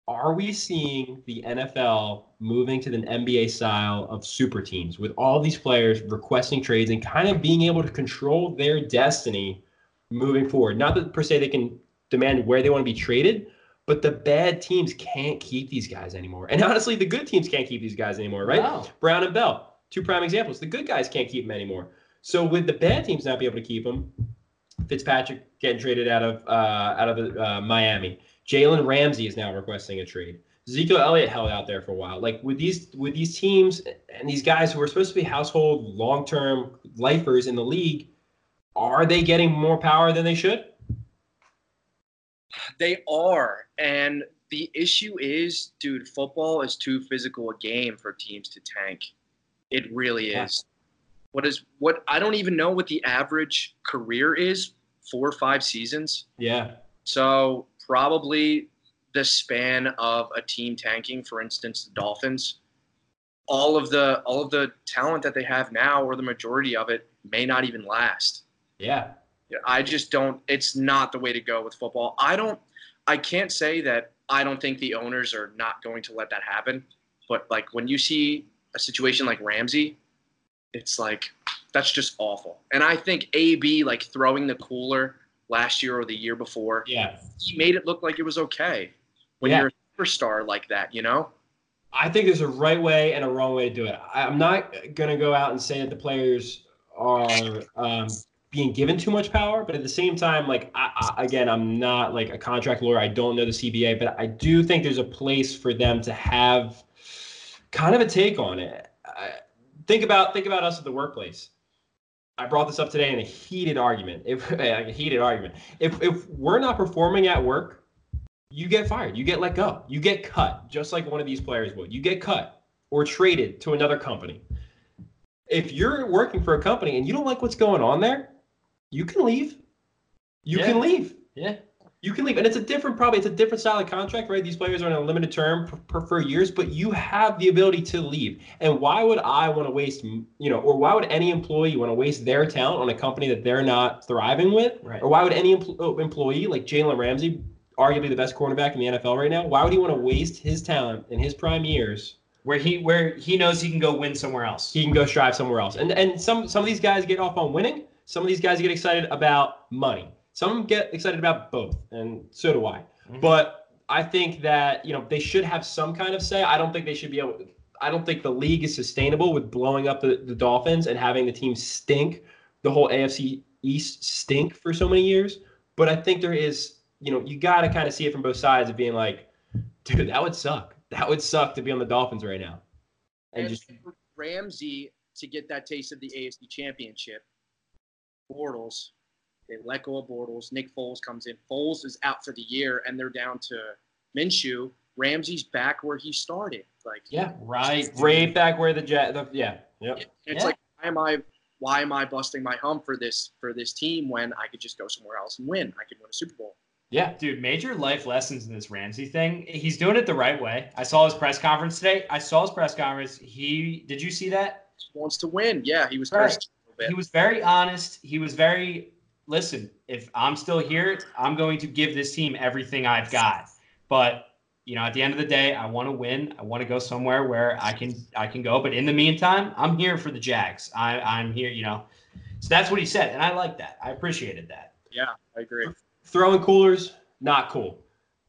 Are we seeing the NFL moving to the NBA style of super teams with all these players requesting trades and kind of being able to control their destiny moving forward? Not that per se they can demand where they want to be traded, but the bad teams can't keep these guys anymore. And honestly, the good teams can't keep these guys anymore, right? No. Brown and Bell, two prime examples. The good guys can't keep them anymore. So with the bad teams not be able to keep them, Fitzpatrick getting traded out of uh, out of uh, Miami. Jalen Ramsey is now requesting a trade. Ezekiel Elliott held out there for a while. Like with these with these teams and these guys who are supposed to be household long term lifers in the league, are they getting more power than they should? They are. And the issue is, dude, football is too physical a game for teams to tank. It really Yeah. is. What is what I don't even know what the average career is, four or five seasons. Yeah. So probably the span of a team tanking, for instance, the Dolphins, all of the all of the talent that they have now, or the majority of it, may not even last. Yeah. Yeah, I just don't. It's not the way to go with football. I don't. I can't say that I don't think the owners are not going to let that happen. But like when you see a situation like Ramsey, it's like that's just awful. And I think AB like throwing the cooler last year or the year before, Yeah. he made it look like it was okay when Yeah. you're a superstar like that. You know? I think there's a right way and a wrong way to do it. I'm not going to go out and say that the players are um, being given too much power, but at the same time, like I, I, again, I'm not like a contract lawyer. I don't know the CBA, but I do think there's a place for them to have kind of a take on it. I, think about think about us at the workplace. I brought this up today in a heated argument. If like a heated argument, if if we're not performing at work, you get fired. You get let go. You get cut, just like one of these players would. You get cut or traded to another company. If you're working for a company and you don't like what's going on there, you can leave. You Yeah. can leave. Yeah. You can leave, and it's a different, probably it's a different style of contract, right? These players are on a limited term for, for, years, but you have the ability to leave. And why would I want to waste, you know, or why would any employee want to waste their talent on a company that they're not thriving with? Right. Or why would any uh, employee like Jalen Ramsey, arguably the best cornerback in the NFL right now, why would he want to waste his talent in his prime years? Where he where he knows he can go win somewhere else. He can go strive somewhere else. And and some some of these guys get off on winning. Some of these guys get excited about money. Some get excited about both, and so do I. Mhm. But I think that you know they should have some kind of say. I don't think they should be able. I don't think the league is sustainable with blowing up the, the Dolphins and having the team stink, the whole AFC East stink for so many years. But I think there is, you know, you got to kind of see it from both sides of being like, dude, that would suck. That would suck to be on the Dolphins right now. And And just Ramsey to get that taste of the AFC Championship, Bortles, they let go of Bortles. Nick Foles comes in. Foles is out for the year, and they're down to Minshew. Ramsey's back where he started. Like, yeah, Right. right back where the jet. The, yeah, yep. it's Yeah. like, why am I, why am I busting my hump for this for this team when I could just go somewhere else and win? I could win a Super Bowl. Yeah, Dude, major life lessons in this Ramsey thing. He's doing it the right way. I saw his press conference today. I saw his press conference. He did you see that? Just wants to win. Yeah, he was Right. a bit. He was very honest. He was very listen, if I'm still here, I'm going to give this team everything I've got. But you know, at the end of the day, I want to win. I want to go somewhere where I can I can go. But in the meantime, I'm here for the Jags. I, I'm here, you know. So that's what he said, and I like that. I appreciated that. yeah, I agree. throwing coolers, not cool.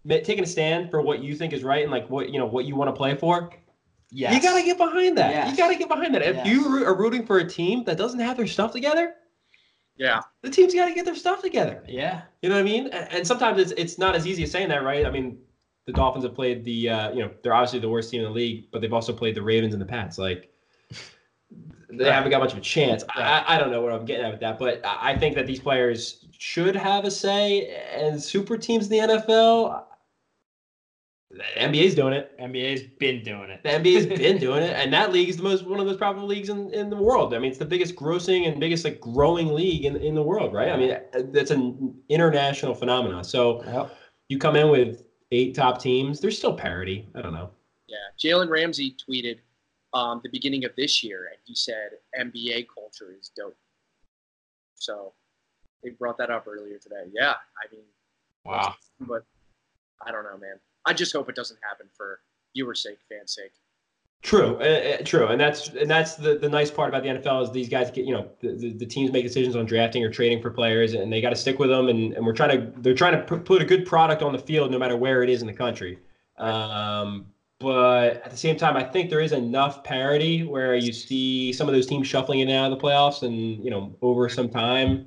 Taking a stand for what you think is right and like what you know what you want to play for. Yes. You gotta get behind that. Yes. You gotta get behind that. If Yes. you are rooting for a team that doesn't have their stuff together, Yeah, the team's got to get their stuff together. Yeah. You know what I mean? And, sometimes it's it's not as easy as saying that, right? I mean, the Dolphins have played the uh, you know they're obviously the worst team in the league, but they've also played the Ravens and the Pats. Like they haven't got much of a chance. I, I, I don't know what I'm getting at with that, but I I think that these players should have a say. And super teams in the NFL, the NBA's doing it. NBA's been doing it. The NBA's been doing it, and that league is the most one of the most profitable leagues in, in the world. I mean, it's the biggest grossing and biggest like growing league in, in the world, right? I mean, that's an international phenomenon. So Yep. you come in with eight top teams, there's still parity. I don't know. yeah. Jalen Ramsey tweeted um, the beginning of this year, and he said NBA culture is dope. So they brought that up earlier today. Yeah, I mean, Wow. but I don't know, man. I just hope it doesn't happen for viewers' sake, fans' sake. True, uh, uh, true, and that's and that's the, the nice part about the NFL is these guys get you know the, the, the teams make decisions on drafting or trading for players and they got to stick with them and, and we're trying to they're trying to put a good product on the field no matter where it is in the country. Um, but at the same time, I think there is enough parity where you see some of those teams shuffling in and out of the playoffs and you know over some time.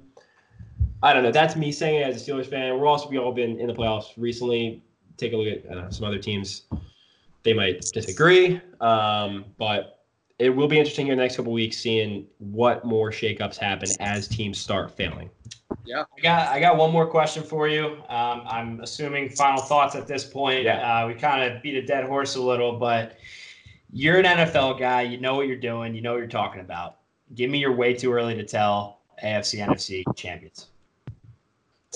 I don't know. That's me saying it as a Steelers fan. We're also we all been in the playoffs recently. Take a look at uh, some other teams they might disagree. Um, but it will be interesting in the next couple weeks seeing what more shakeups happen as teams start failing. Yeah, I got I got one more question for you. Um, I'm assuming final thoughts at this point. Yeah. Uh, we kind of beat a dead horse a little, but you're an NFL guy. You know what you're doing. You know what you're talking about. Give me your way too early to tell AFC NFC champions.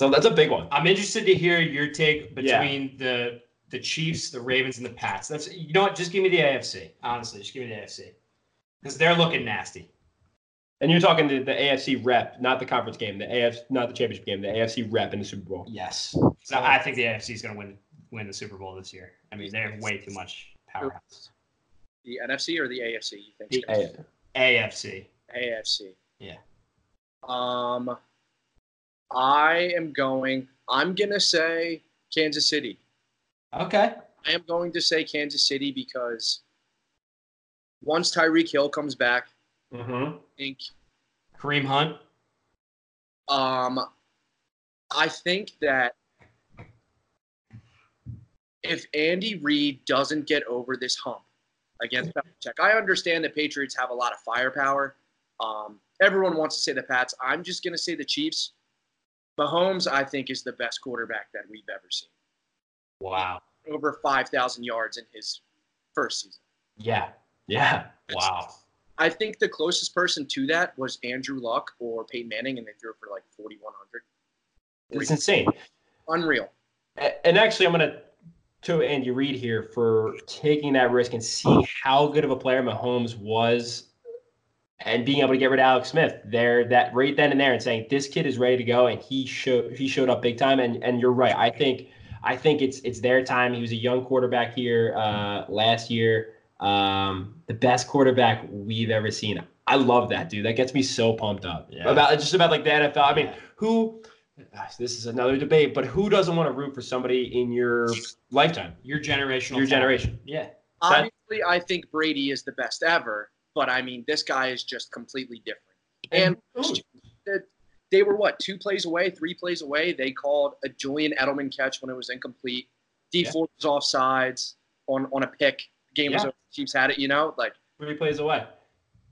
So that's a big one. I'm interested to hear your take Yeah. between the the Chiefs, the Ravens, and the Pats. That's you know what? Just give me the AFC. Honestly, just give me the AFC because they're looking nasty. And you're talking to the AFC rep, not the conference game, the AFC, not the championship game, the AFC rep in the Super Bowl. Yes. So I think the AFC is going to win win the Super Bowl this year. I mean, they have way too much powerhouse. The NFC or the AFC? You think? The A- AFC. AFC. Yeah. Um, I am going. I'm gonna say Kansas City. Okay. I am going to say Kansas City because once Tyreek Hill comes back, Mhm. I think Kareem Hunt. Um, I think that if Andy Reid doesn't get over this hump against Belichick, I understand the Patriots have a lot of firepower. Um, everyone wants to say the Pats. I'm just going to say the Chiefs. Mahomes, I think, is the best quarterback that we've ever seen. Wow. Over 5,000 yards in his first season. Yeah. Yeah. Wow. I think the closest person to that was Andrew Luck or Peyton Manning, and they threw for like 4,100. It's insane. Unreal. And actually, I'm going to to Andy Reid here for taking that risk and seeing how good of a player Mahomes was and being able to get rid of Alex Smith there that right then and there and saying this kid is ready to go and he showed he showed up big time and and you're right. I think I think it's it's their time. He was a young quarterback here uh, last year. Um, the best quarterback we've ever seen. I love that dude. That gets me so pumped up. Yeah. about just about like the NFL I mean who gosh, this is another debate but who doesn't want to root for somebody in your lifetime? Your generational. your talent. generation. Yeah. Obviously, I think Brady is the best ever, but I mean, this guy is just completely different. And they were what two plays away, three plays away. They called a Julian Edelman catch when it was incomplete. D Yeah. Was offsides on on a pick. Game was Yeah. over. Chiefs had it. You know, like three plays away.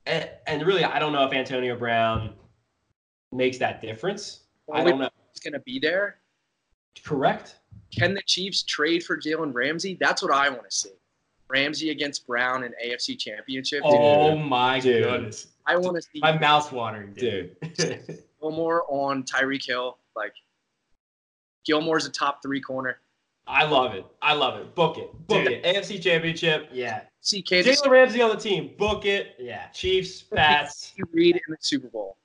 And, and really, I don't know if Antonio Brown makes that difference. I don't know. He's going to be there. Correct. Can the Chiefs trade for Jalen Ramsey? That's what I want to see. Ramsey against Brown in AFC Championship. Oh my Dude. goodness. I want to see My mouth's watering, dude. Dude. Gilmore on Tyreek Hill. Like Gilmore's a top three corner. I love it. I love it. Book it. Book Dude. it. AFC Championship. yeah. See Kansas Jalen Ramsey on the team. Book it. Yeah. Chiefs, Pats. City Reed in the Super Bowl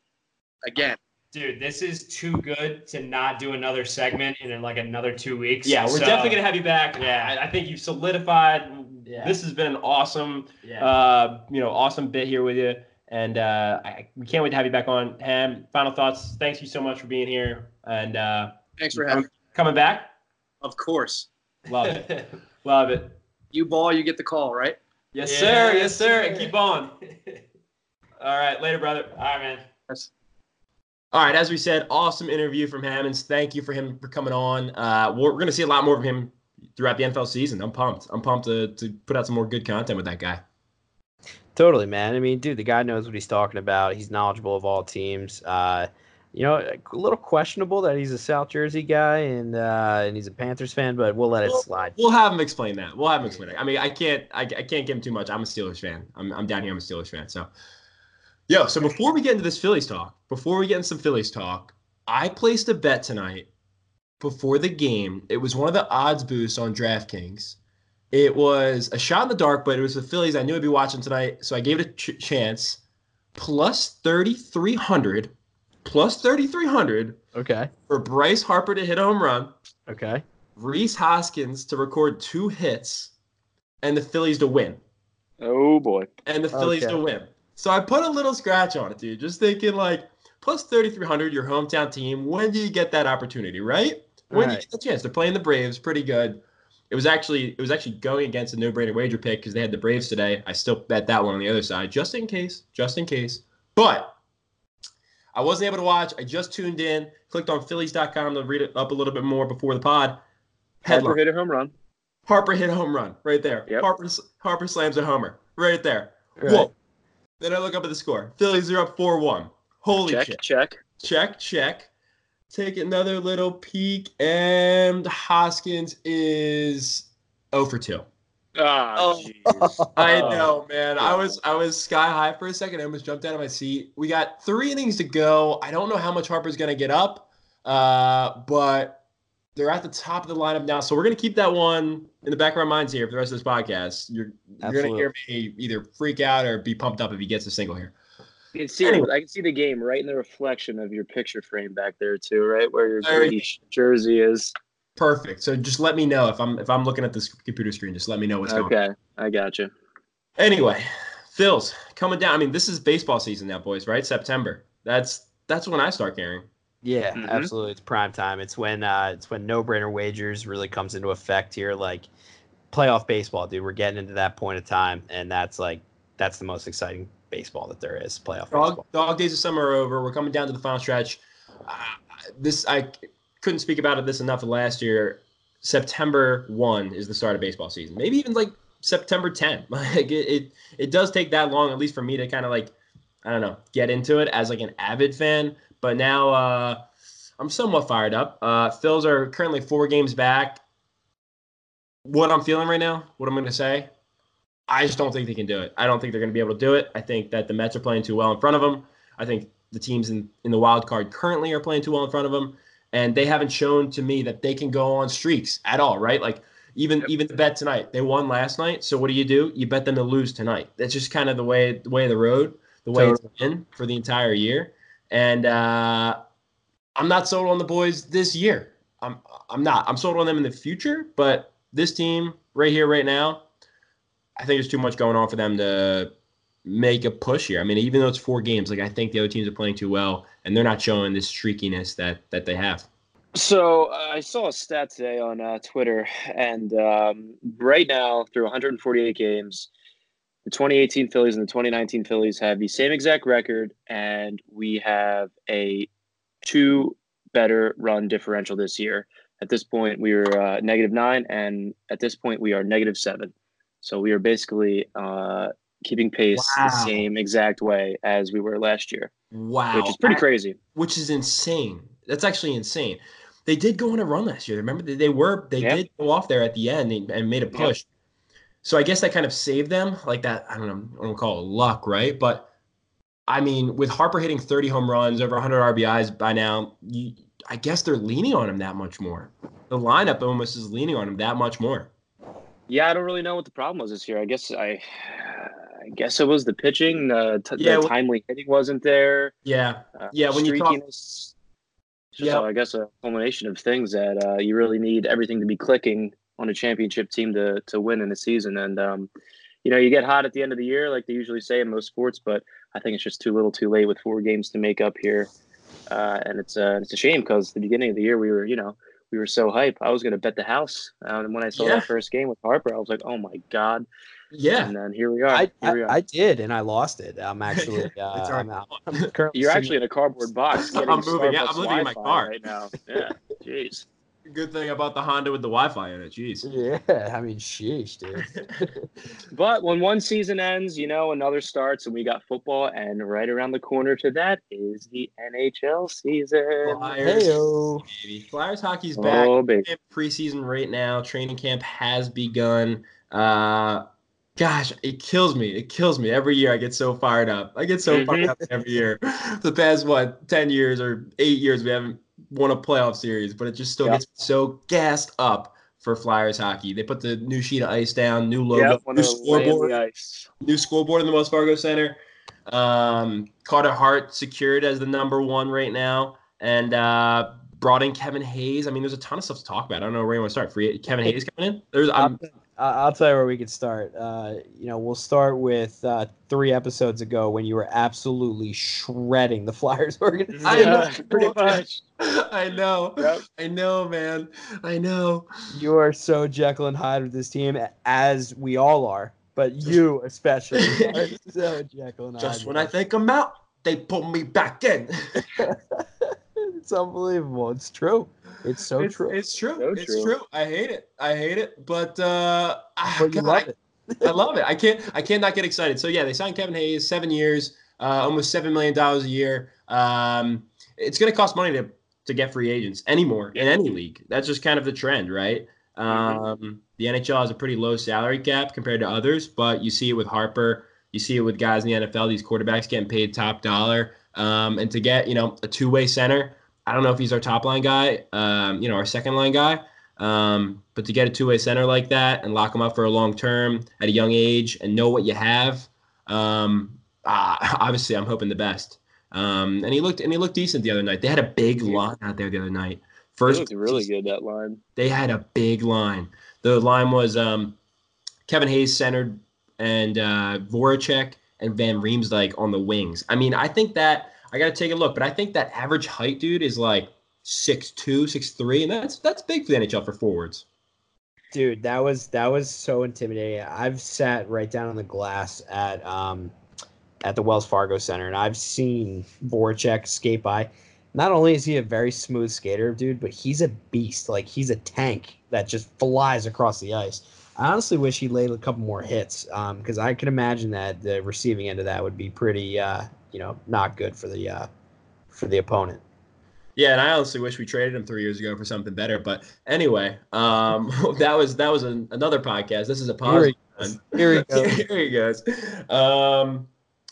again. Dude, this is too good to not do another segment in like another two weeks. Yeah, we're So, definitely gonna have you back. Yeah. I, I think you've solidified. Yeah. This has been an awesome, Yeah. uh, you know, awesome bit here with you, and uh, I, we can't wait to have you back on. Ham, final thoughts. Thanks you so much for being here and uh, Thanks for having me. coming back. Of course. Love it. Love it. You ball, you get the call, right? Yes, Yes, sir. Yes, sir. And keep on. All right. Later, brother. All right, man. All right. As we said, awesome interview from Hammonds. Thank you for him for coming on. Uh, we're, we're going to see a lot more of him throughout the NFL season. I'm pumped. I'm pumped to, to put out some more good content with that guy. Totally, man. I mean, dude, the guy knows what he's talking about. He's knowledgeable of all teams. Uh, you know, a little questionable that he's a South Jersey guy and uh, and he's a Panthers fan, but we'll let it slide. We'll have him explain that. We'll have him explain it. I mean, I can't. I, I can't give him too much. I'm a Steelers fan. I'm, I'm down here. I'm a Steelers fan. So, yo. So before we get into this Phillies talk, before we get into some Phillies talk, I placed a bet tonight before the game. It was one of the odds boosts on DraftKings. It was a shot in the dark, but it was the Phillies. I knew I'd be watching tonight, so I gave it a ch- chance. Plus 3,300 plus 3,300 Okay. for Bryce Harper to hit a home run, Okay. Rhys Hoskins to record two hits, and the Phillies to win. Oh boy. And the Phillies Okay. to win. So I put a little scratch on it, dude. Just thinking like plus 3,300, your hometown team. When do you get that opportunity, right? When do you get the chance? They're playing the Braves, pretty good. It was actually it was actually going against a no-brainer wager pick because they had the Braves today. I still bet that one on the other side, just in case, just in case. But I wasn't able to watch. I just tuned in, clicked on Phillies.com to read it up a little bit more before the pod. Harper hit a home run. Harper hit a home run right there. Yep. Harper Harper slams a homer right there. Right. Whoa. Then I look up at the score. Phillies are up 4 1. Holy check, shit. check. Check, check. Take another little peek, and Hoskins is 0 for 2. Ah, Oh. I know, man. I was I was sky high for a second. I almost jumped out of my seat. We got three innings to go. I don't know how much Harper's gonna get up, uh, but they're at the top of the lineup now. So we're gonna keep that one in the back of our minds here for the rest of this podcast. You're you're gonna hear me either freak out or be pumped up if he gets a single here. You can see Anyway. I can see the game right in the reflection of your picture frame back there too, right where your Brady jersey is. Perfect. So just let me know if I'm if I'm looking at this computer screen. Just let me know what's going. on. Okay, I got you. Anyway, Phil's coming down. I mean, this is baseball season now, boys. Right? September. That's that's when I start caring. Yeah, Mhm. absolutely. It's prime time. It's when uh, it's when no brainer wagers really comes into effect here. Like playoff baseball, dude. We're getting into that point of time, and that's like that's the most exciting baseball that there is. Playoff Dog, baseball. dog days of summer are over. We're coming down to the final stretch. Uh, this I couldn't speak about it this enough last year. September one is the start of baseball season. Maybe even like September 10. Like it, it, it does take that long, at least for me to kind of like, I don't know, get into it as like an avid fan. But now uh, I'm somewhat fired up. Uh, Phils are currently four games back. What I'm feeling right now, what I'm going to say, I just don't think they can do it. I don't think they're going to be able to do it. I think that the Mets are playing too well in front of them. I think the teams in, in the wild card currently are playing too well in front of them. And they haven't shown to me that they can go on streaks at all, right? Like even even the bet tonight, they won last night. So what do you do? You bet them to lose tonight. That's just kind of the way the way of the road, the way it's been for the entire year. And uh, I'm not sold on the boys this year. I'm I'm not. I'm sold on them in the future, but this team right here, right now, I think there's too much going on for them to make a push here. I mean, even though it's four games, like I think the other teams are playing too well, and they're not showing this streakiness that that they have. So uh, I saw a stat today on uh, Twitter, and um, right now, through 148 games, the 2018 Phillies and the 2019 Phillies have the same exact record, and we have a two better run differential this year. At this point, we are uh, negative nine, and at this point, we are negative seven. So we are basically uh, keeping pace the same exact way as we were last year, Wow, which is pretty crazy. which is insane. That's actually insane. They did go on a run last year. Remember, they, they were they Yeah. did go off there at the end and, and made a Yeah. push. So I guess that kind of saved them, like that. I don't know. I don't call it luck, right? But I mean, with Harper hitting 30 home runs, over 100 RBIs by now, you, I guess they're leaning on him that much more. The lineup almost is leaning on him that much more. Yeah, I don't really know what the problem was this year. I guess I, I guess it was the pitching. Uh, t- Yeah, the timely hitting wasn't there. Yeah, Uh, Yeah, when you talk- Yeah. I guess a culmination of things that uh, you really need everything to be clicking on a championship team to to win in a season. And um, you know, you get hot at the end of the year, like they usually say in most sports. But I think it's just too little, too late with four games to make up here. Uh, and it's uh, it's a shame because the beginning of the year we were, you know, we were so hype. I was going to bet the house, uh, and when I saw Yeah. that first game with Harper, I was like, oh my god. yeah. And then here we are. I, here we are. I did, and I lost it. I'm actually, uh, It's I'm, already out. I'm You're actually in a cardboard box. I'm moving out. I'm living in my car. right now. Yeah, jeez. Good thing about the Honda with the Wi-Fi in it. Jeez. Yeah, I mean, sheesh, dude. But when one season ends, you know, another starts, and we got football, and right around the corner to that is the NHL season. Flyers, Heyo. baby. Flyers hockey's back. Oh, baby. preseason right now. Training camp has begun. Uh, gosh, it kills me. It kills me every year. I get so fired up. I get so fired Mhm. up every year. the past what ten years or eight years, we haven't won a playoff series, but it just still Yeah. gets so gassed up for Flyers hockey. They put the new sheet of ice down, new logo, Yep, new of the lay in scoreboard, ice. new scoreboard in the Wells Fargo Center. Um, Carter Hart secured as the number one right now, and uh, brought in Kevin Hayes. I mean, there's a ton of stuff to talk about. I don't know where you want to start. Free Kevin Hayes coming in. There's I'm, I- I'll tell you where we could start. Uh, you know, we'll start with uh, three episodes ago when you were absolutely shredding the Flyers organization. I know. Pretty much. I know. Yep. I know, man. I know. You are so Jekyll and Hyde with this team, as we all are, but you especially are so Jekyll and Hyde. Just when I think I'm out, they pull me back in. It's unbelievable. It's true. It's so it's, true. It's true. So it's true. true. I hate it. I hate it. But uh, ah, but you God, love I- it. I love it. I can't. I cannot get excited. So yeah, they signed Kevin Hayes, seven years, uh, almost seven million dollars a year. Um, it's going to cost money to to get free agents anymore in any league. That's just kind of the trend, right? Um, the NHL has a pretty low salary cap compared to others, but you see it with Harper. You see it with guys in the NFL. These quarterbacks getting paid top dollar, um, and to get you know a two way center. I don't know if he's our top line guy, um, you know, our second line guy. Um, but to get a two way center like that and lock him up for a long term at a young age and know what you have, um, uh, obviously I'm hoping the best. Um, and he looked and he looked decent the other night. They had a big line out there the other night. First, looked really good that line. they had a big line. The line was um, Kevin Hayes centered and uh, Voracek and Van Riemsdyk on the wings. I mean, I think that I got to take a look, but I think that average height, dude, is like six two, six three, and that's that's big for the NHL for forwards. Dude, that was that was so intimidating. I've sat right down on the glass at um at the Wells Fargo Center, and I've seen Voracek skate by. Not only is he a very smooth skater, dude, but he's a beast. Like he's a tank that just flies across the ice. I honestly wish he laid a couple more hits, because I can imagine that the receiving end of that would be pretty, uh, you know, not good for the uh, for the opponent. Yeah, and I honestly wish we traded him three years ago for something better. But anyway, um, that was that was an, another podcast. This is a Here he positive. goes. Here he goes. Here he goes. Um,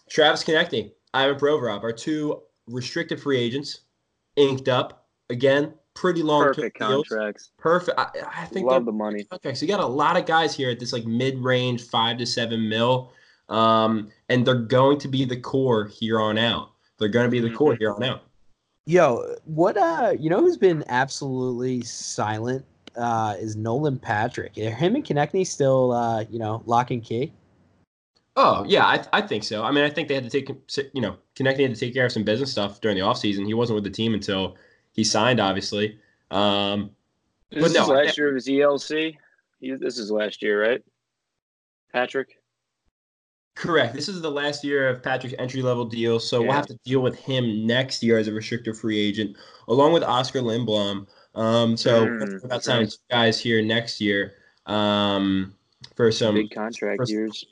Travis Konecny, Ivan Provorov are two restricted free agents, inked up again. Pretty long Perfect deals. contracts. Perfect. I, I think Love the money. contracts. You got a lot of guys here at this like mid-range, five to seven mil, um, and they're going to be the core here on out. They're going to be the Mm-hmm. core here on out. Yo, what uh you know who's been absolutely silent uh is Nolan Patrick. Are him and Konecny still uh, you know, lock and key? Oh yeah, I, I think so. I mean, I think they had to take you know, connecting had to take care of some business stuff during the offseason. He wasn't with the team until he signed, obviously. Um, This But no, is I- last year of his ELC. He, this is last year, right? Patrick. Correct. This is the last year of Patrick's entry level deal, so we'll have to deal with him next year as a restricted free agent, along with Oskar Lindblom. Um, so Mm, about that's signing right. guys here next year um, for some Big contract first- years.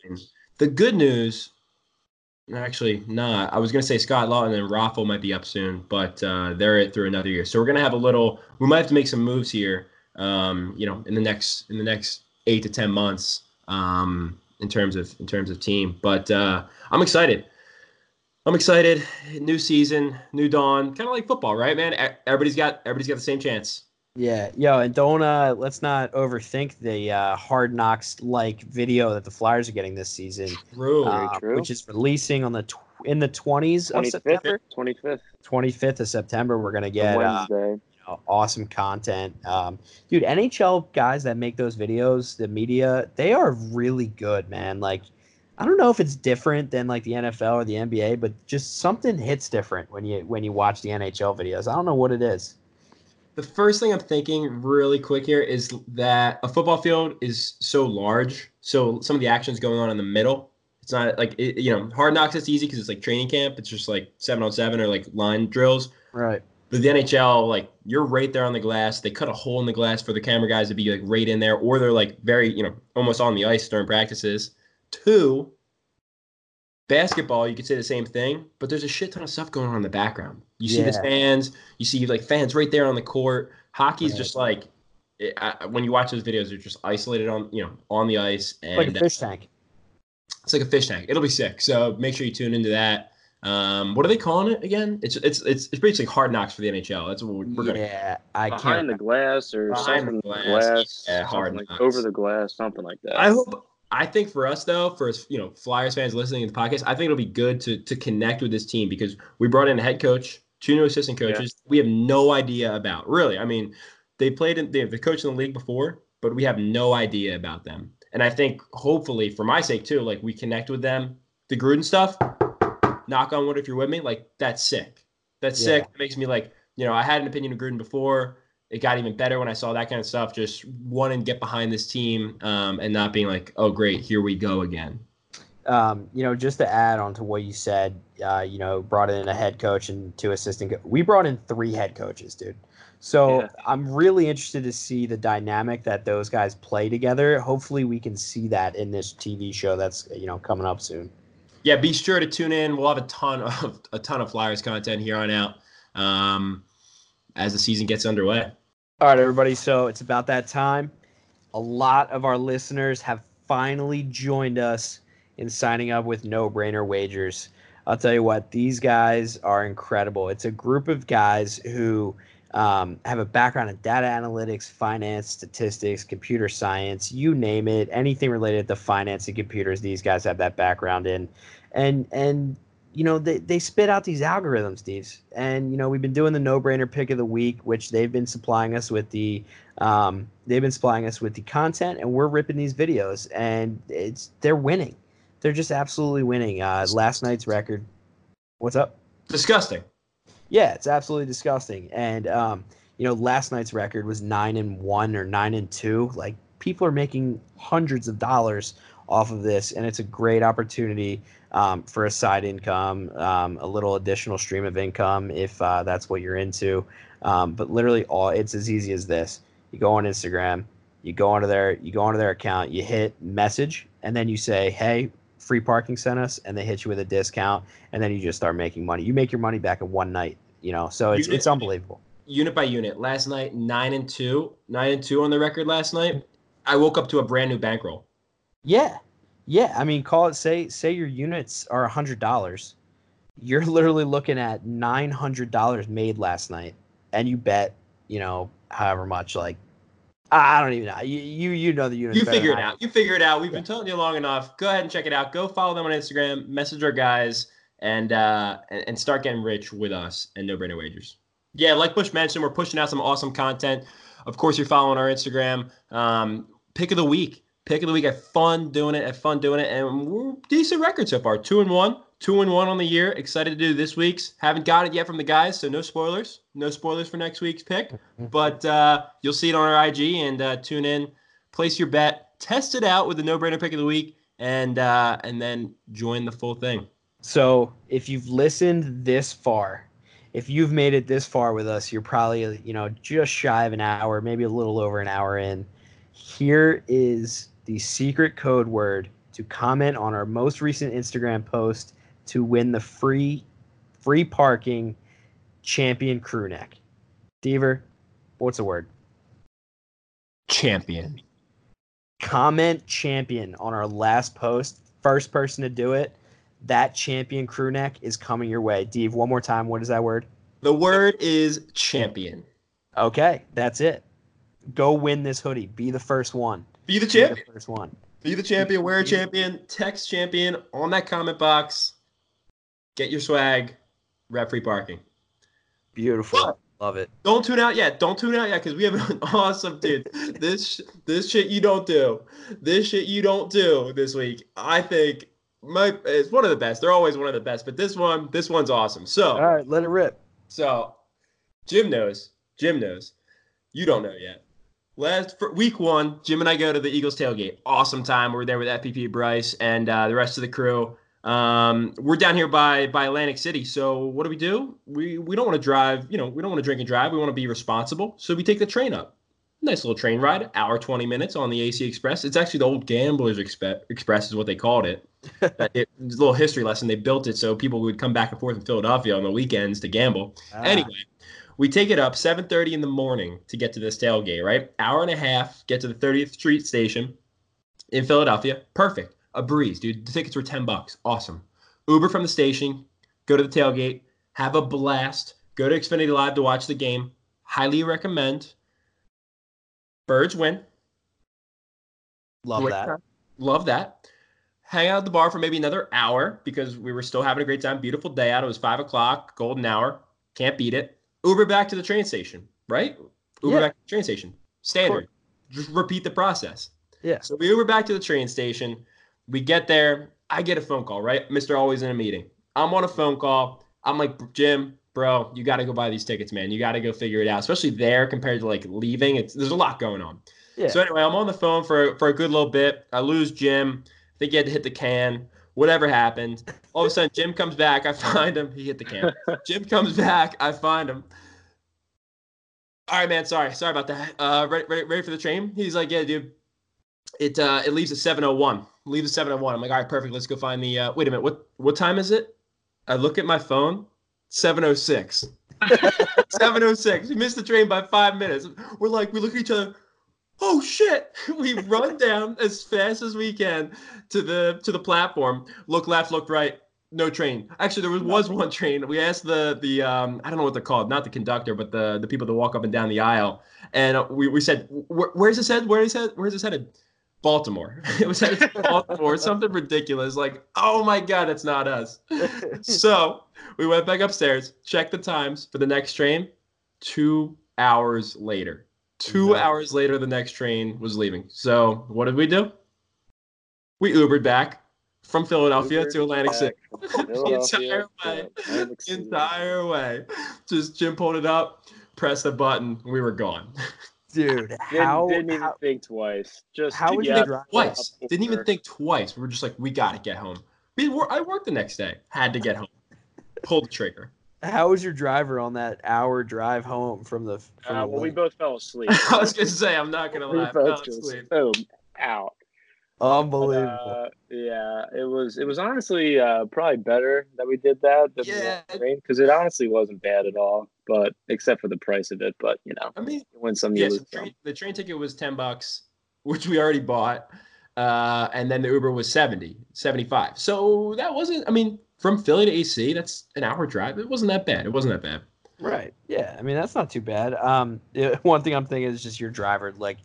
The good news, actually not. I was gonna say Scott Laughton and Raffl might be up soon, but uh, they're it through another year. So we're gonna have a little. We might have to make some moves here. Um, you know, in the next in the next eight to ten months. Um, in terms of in terms of team, but uh, I'm excited. I'm excited. New season, new dawn. Kind of like football, right, man? E- Everybody's got everybody's got the same chance. Yeah, yo, and don't uh let's not overthink the uh hard knocks like video that the Flyers are getting this season. True. Uh, true. which is releasing on the tw- in the 20s of 25th. September. 25th. 25th of September we're going to get uh, Wednesday. Awesome content. Um, dude, NHL guys that make those videos, the media, they are really good, man. Like, I don't know if it's different than like the NFL or the NBA, but just something hits different when you when you watch the NHL videos. I don't know what it is. The first thing I'm thinking really quick here is that a football field is so large, so some of the action's going on in the middle. It's not like it, you know, hard knocks. It's easy because it's like training camp. It's just like seven on seven or like line drills. Right. But the NHL, like you're right there on the glass. They cut a hole in the glass for the camera guys to be like right in there, or they're like very, you know, almost on the ice during practices. Two, basketball, you could say the same thing, but there's a shit ton of stuff going on in the background. You see the fans, you see like fans right there on the court. Hockey's Right. just like eh, it, I, when you watch those videos, they're just isolated on you know on the ice, and Like a fish tank. it's like a fish tank. It'll be sick. So make sure you tune into that. Um, what are they calling it again? It's it's it's it's basically hard knocks for the NHL. That's what we're, we're gonna. yeah, I Behind can't. the glass or Behind something the glass. glass. Yeah, something hard like over the glass, something like that. I hope I think for us though, for you know Flyers fans listening to the podcast, I think it'll be good to to connect with this team because we brought in a head coach, two new assistant coaches. Yeah. We have no idea about really. I mean, they played in they have the coach in the league before, but we have no idea about them. And I think hopefully for my sake too, like we connect with them. The Gruden stuff, knock on wood if you're with me, like that's sick. That's yeah. sick. It makes me like, you know, I had an opinion of Gruden before. It got even better when I saw that kind of stuff. Just wanting to get behind this team um, and not being like, oh, great, here we go again. Um, you know, just to add on to what you said, uh, you know, brought in a head coach and two assistant. Co- we brought in three head coaches, dude. So yeah. I'm really interested to see the dynamic that those guys play together. Hopefully, we can see that in this TV show that's you know coming up soon. Yeah, be sure to tune in. We'll have a ton of a ton of Flyers content here on out um, as the season gets underway. All right, everybody. So it's about that time. A lot of our listeners have finally joined us in signing up with No Brainer Wagers. I'll tell you what, these guys are incredible. It's a group of guys who um, have a background in data analytics, finance, statistics, computer science, you name it, anything related to finance and computers. These guys have that background in, and and you know they, they spit out these algorithms, Steve. And you know we've been doing the no-brainer pick of the week, which they've been supplying us with the um, they've been supplying us with the content, and we're ripping these videos, and it's they're winning. They're just absolutely winning. Uh, last night's record. What's up? Disgusting. Yeah, it's absolutely disgusting. And um, you know, last night's record was nine and one or nine and two. Like people are making hundreds of dollars off of this, and it's a great opportunity um, for a side income, um, a little additional stream of income if uh, that's what you're into. Um, but literally, all it's as easy as this: you go on Instagram, you go onto their, you go onto their account, you hit message, and then you say, "Hey, free parking sent us and they hit you with a discount and then you just start making money. You make your money back in one night, you know. So it's unit, it's unbelievable. Unit by unit. Last night, nine and two, nine and two on the record last night. I woke up to a brand new bankroll. Yeah. Yeah. I mean, call it say say your units are a hundred dollars. You're literally looking at nine hundred dollars made last night. And you bet, you know, however much, like I don't even know. You you, you know the units. You figure it out. You figure it out. We've yeah. been telling you long enough. Go ahead and check it out. Go follow them on Instagram. Message our guys and uh and, start getting rich with us and no brainer wagers. Yeah, like Bush mentioned, we're pushing out some awesome content. Of course, you're following our Instagram. Um, pick of the week. Pick of the week. I have fun doing it. Have fun doing it. And we're decent record so far. Two and one. Two and one on the year. Excited to do this week's. Haven't got it yet from the guys, so no spoilers. No spoilers for next week's pick. But uh, you'll see it on our IG and uh, tune in. Place your bet. Test it out with the no-brainer pick of the week, and uh, and then join the full thing. So if you've listened this far, if you've made it this far with us, you're probably you know just shy of an hour, maybe a little over an hour in. Here is the secret code word to comment on our most recent Instagram post to win the free free parking champion crew neck. Deaver, what's the word? Champion. Comment champion on our last post. First person to do it, that champion crew neck is coming your way. Dave, one more time. What is that word? The word is champion. Okay, that's it. Go win this hoodie. Be the first one. Be the champion. Be the first one. Be the champion. Wear a champion. Text champion on that comment box. Get your swag. Rep free parking. Beautiful. But Love it. Don't tune out yet. Don't tune out yet because we have an awesome dude. this this shit you don't do. This shit you don't do this week. I think my it's one of the best. They're always one of the best, but this one this one's awesome. So all right, let it rip. So Jim knows. Jim knows. You don't know yet. Last week one, Jim and I go to the Eagles tailgate. Awesome time. We're there with FPP Bryce and uh, the rest of the crew. Um, we're down here by by Atlantic City. So what do we do? We we don't want to drive. You know, we don't want to drink and drive. We want to be responsible. So we take the train up. Nice little train ride, hour twenty minutes on the AC Express. It's actually the old Gamblers Express is what they called it. It a little history lesson. They built it so people would come back and forth in Philadelphia on the weekends to gamble. Ah. Anyway, we take it up 7:30 in the morning to get to this tailgate. Right, hour and a half. Get to the 30th Street station in Philadelphia. Perfect a breeze, dude. The tickets were 10 bucks. Awesome. Uber from the station, go to the tailgate, have a blast, go to Xfinity Live to watch the game. Highly recommend. Birds win. Love great that. Time. love that. Hang out at the bar for maybe another hour because we were still having a great time. Beautiful day out. It was five o'clock, golden hour. Can't beat it. Uber back to the train station, right? Uber Yeah. back to the train station. Standard. Just repeat the process. Yeah. So we Uber back to the train station. We get there. I get a phone call, right? Mr. Always in a meeting. I'm on a phone call. I'm like, Jim, bro, you got to go buy these tickets, man. You got to go figure it out, especially there compared to like leaving. It's there's a lot going on. Yeah. So anyway, I'm on the phone for for a good little bit. I lose Jim. I think he had to hit the can. Whatever happened. All of a sudden, Jim comes back. I find him. He hit the can. Jim comes back. I find him. All right, man. Sorry, sorry about that. Uh, ready, ready, ready for the train? He's like, yeah, dude. It uh, it leaves at 7:01. Leaves at 7:01. I'm like, all right, perfect. Let's go find the. Uh, wait a minute. What what time is it? I look at my phone. 7:06. 7:06. We missed the train by five minutes. We're like, we look at each other. Oh shit! We run down as fast as we can to the to the platform. Look left, look right. No train. Actually, there was, was one train. We asked the the um, I don't know what they're called, not the conductor, but the the people that walk up and down the aisle, and we, we said, "Where's this head? Where is this head? Where's this headed?" Baltimore. it was headed to Baltimore. Something ridiculous. Like, oh my god, it's not us. so we went back upstairs, checked the times for the next train. Two hours later. Two Nice. hours later, the next train was leaving. So what did we do? We Ubered back from Philadelphia to Atlantic City. Philadelphia, way. Atlantic Entire way. Just Jim pulled it up, pressed the button, we were gone. Dude, Didn't, how, didn't even how think twice. Just how to would you drive Twice. Didn't even think twice. We were just like, we gotta get home. We were, I worked the next day. Had to get home. Pulled the trigger. How was your driver on that hour drive home from the from Uh, the well, we both fell asleep. I was gonna say, I'm not gonna we lie. I fell both just asleep. boom out. unbelievable Uh, yeah, it was. It was honestly uh, probably better that we did that than Yeah. because it honestly wasn't bad at all. But except for the price of it, but you know, I mean, you win some, you yes, lose the train, the train ticket was 10 bucks, which we already bought. Uh, and then the Uber was 70, 75. So that wasn't, I mean, from Philly to AC, that's an hour drive. It wasn't that bad. It wasn't that bad. Right. Yeah. I mean, that's not too bad. Um, yeah, one thing I'm thinking is just your driver, like,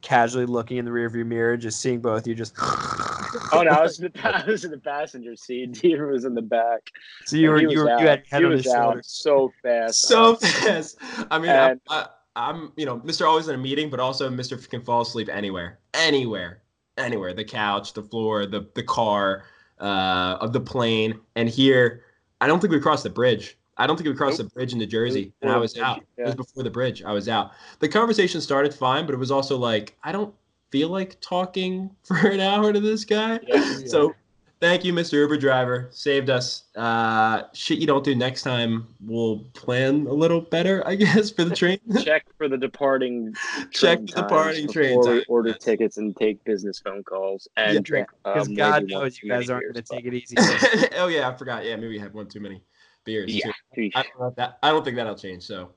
casually looking in the rearview mirror, just seeing both you just. Oh no, I was in the I was in the passenger seat. Deaver was in the back. So you were you were out. you had head he on was his out shoulders. so fast. So fast. I mean, And- I, I, I'm, you know, Mr. Always in a meeting, but also Mr. can fall asleep anywhere, anywhere, anywhere. The couch, the floor, the the car, uh, of the plane. And here, I don't think we crossed the bridge. I don't think we crossed the bridge into Jersey, and I was out. It was before the bridge. I was out. The conversation started fine, but it was also like I don't feel like talking for an hour to this guy. Yeah. So thank you, Mr. Uber driver. Saved us. Uh, shit you don't do next time. We'll plan a little better, I guess, for the train. Check for the departing. Check the departing train before we time. order tickets and take business phone calls and Yeah. drink. Because um, God knows you guys aren't going to take it easy. oh yeah, I forgot. Yeah, maybe we had one too many beers. Yeah. too. I don't that. I don't think that'll change. So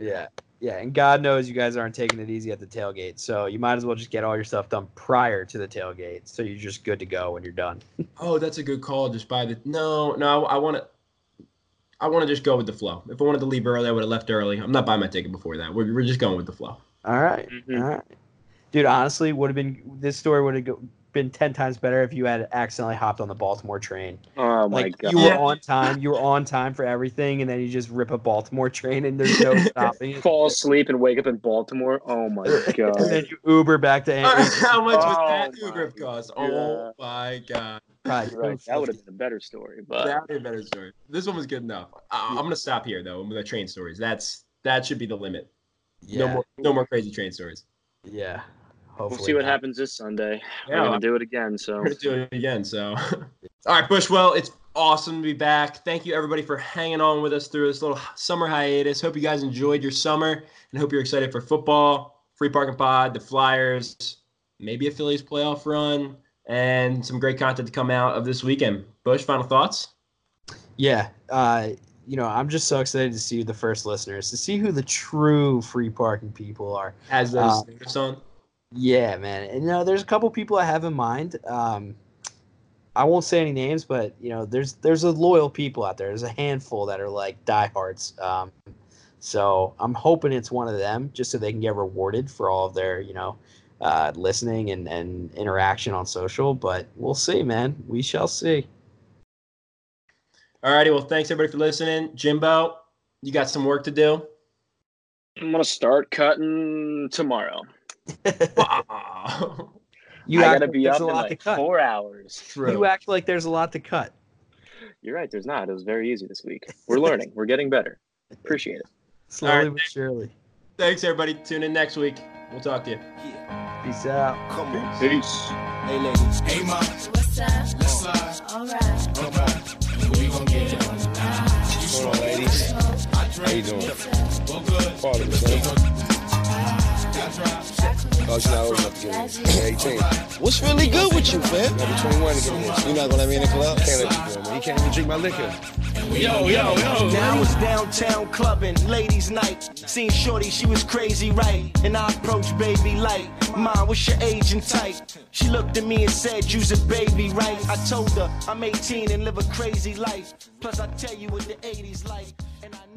yeah. Yeah. And God knows you guys aren't taking it easy at the tailgate. So you might as well just get all your stuff done prior to the tailgate. So you're just good to go when you're done. oh, that's a good call. Just buy the no, no. I want to. I want to just go with the flow. If I wanted to leave early, I would have left early. I'm not buying my ticket before that. We're, we're just going with the flow. All right. Mhm. All right. Dude, honestly, would have been this story would have go, been 10 times better if you had accidentally hopped on the Baltimore train. Oh my like god. you were on time, you were on time for everything and then you just rip a Baltimore train and there's no stopping it. Fall asleep and wake up in Baltimore. Oh my god! And then you Uber back to How much was Oh that Uber have cost? God. Oh my god. Probably Right, that would have been a better story, but That would be a better story. This one was good enough. I, I'm gonna stop here though with the train stories. That's that should be the limit. Yeah. No more, no more crazy train stories. Yeah. We'll see what not. happens this Sunday. Yeah, We're gonna do it again. So We're gonna do it again. So, all right, Bushwell, it's awesome to be back. Thank you everybody for hanging on with us through this little summer hiatus. Hope you guys enjoyed your summer and hope you're excited for football, free parking pod, the Flyers, maybe a Phillies playoff run, and some great content to come out of this weekend. Bush, final thoughts? Yeah. Uh, you know, I'm just so excited to see the first listeners, to see who the true free parking people are. Has those Uh, on? Yeah, man. And you know, there's a couple people I have in mind. Um, I won't say any names, but you know, there's there's a loyal people out there. There's a handful that are like diehards. Um, so I'm hoping it's one of them, just so they can get rewarded for all of their, you know, uh, listening and, and interaction on social. But we'll see, man. We shall see. All righty. Well, thanks everybody for listening. Jimbo, you got some work to do. I'm gonna start cutting tomorrow. Wow. You I gotta be there's up in like four hours. You act like there's a lot to cut. You're right. There's not. It was very easy this week. We're learning. We're getting better. Appreciate it. Slowly right. but surely. Thanks everybody. Tune in next week. We'll talk to you. Peace out. Come on. Peace. Hey, ladies. Hey, ma. What's up? Let's slide. Alright. Come on. We gon' get it on now. Hold on, ladies. How you doing? Well, good. Part of it, man. Oh, she's not old enough to get in. 18. What's really good with you, man? Gotta be 21 to get in here. You not gonna let me in the club? Can't let you go, man. You can't even drink my liquor. Yo, yo, yo. Now I was downtown clubbing, ladies' night. Seen Shorty, she was crazy, right? And I approached baby light. Mom, what's your age and type? She looked at me and said, You's a baby, right? I told her I'm 18 and live a crazy life. Plus, I tell you what the 80s like. And I know what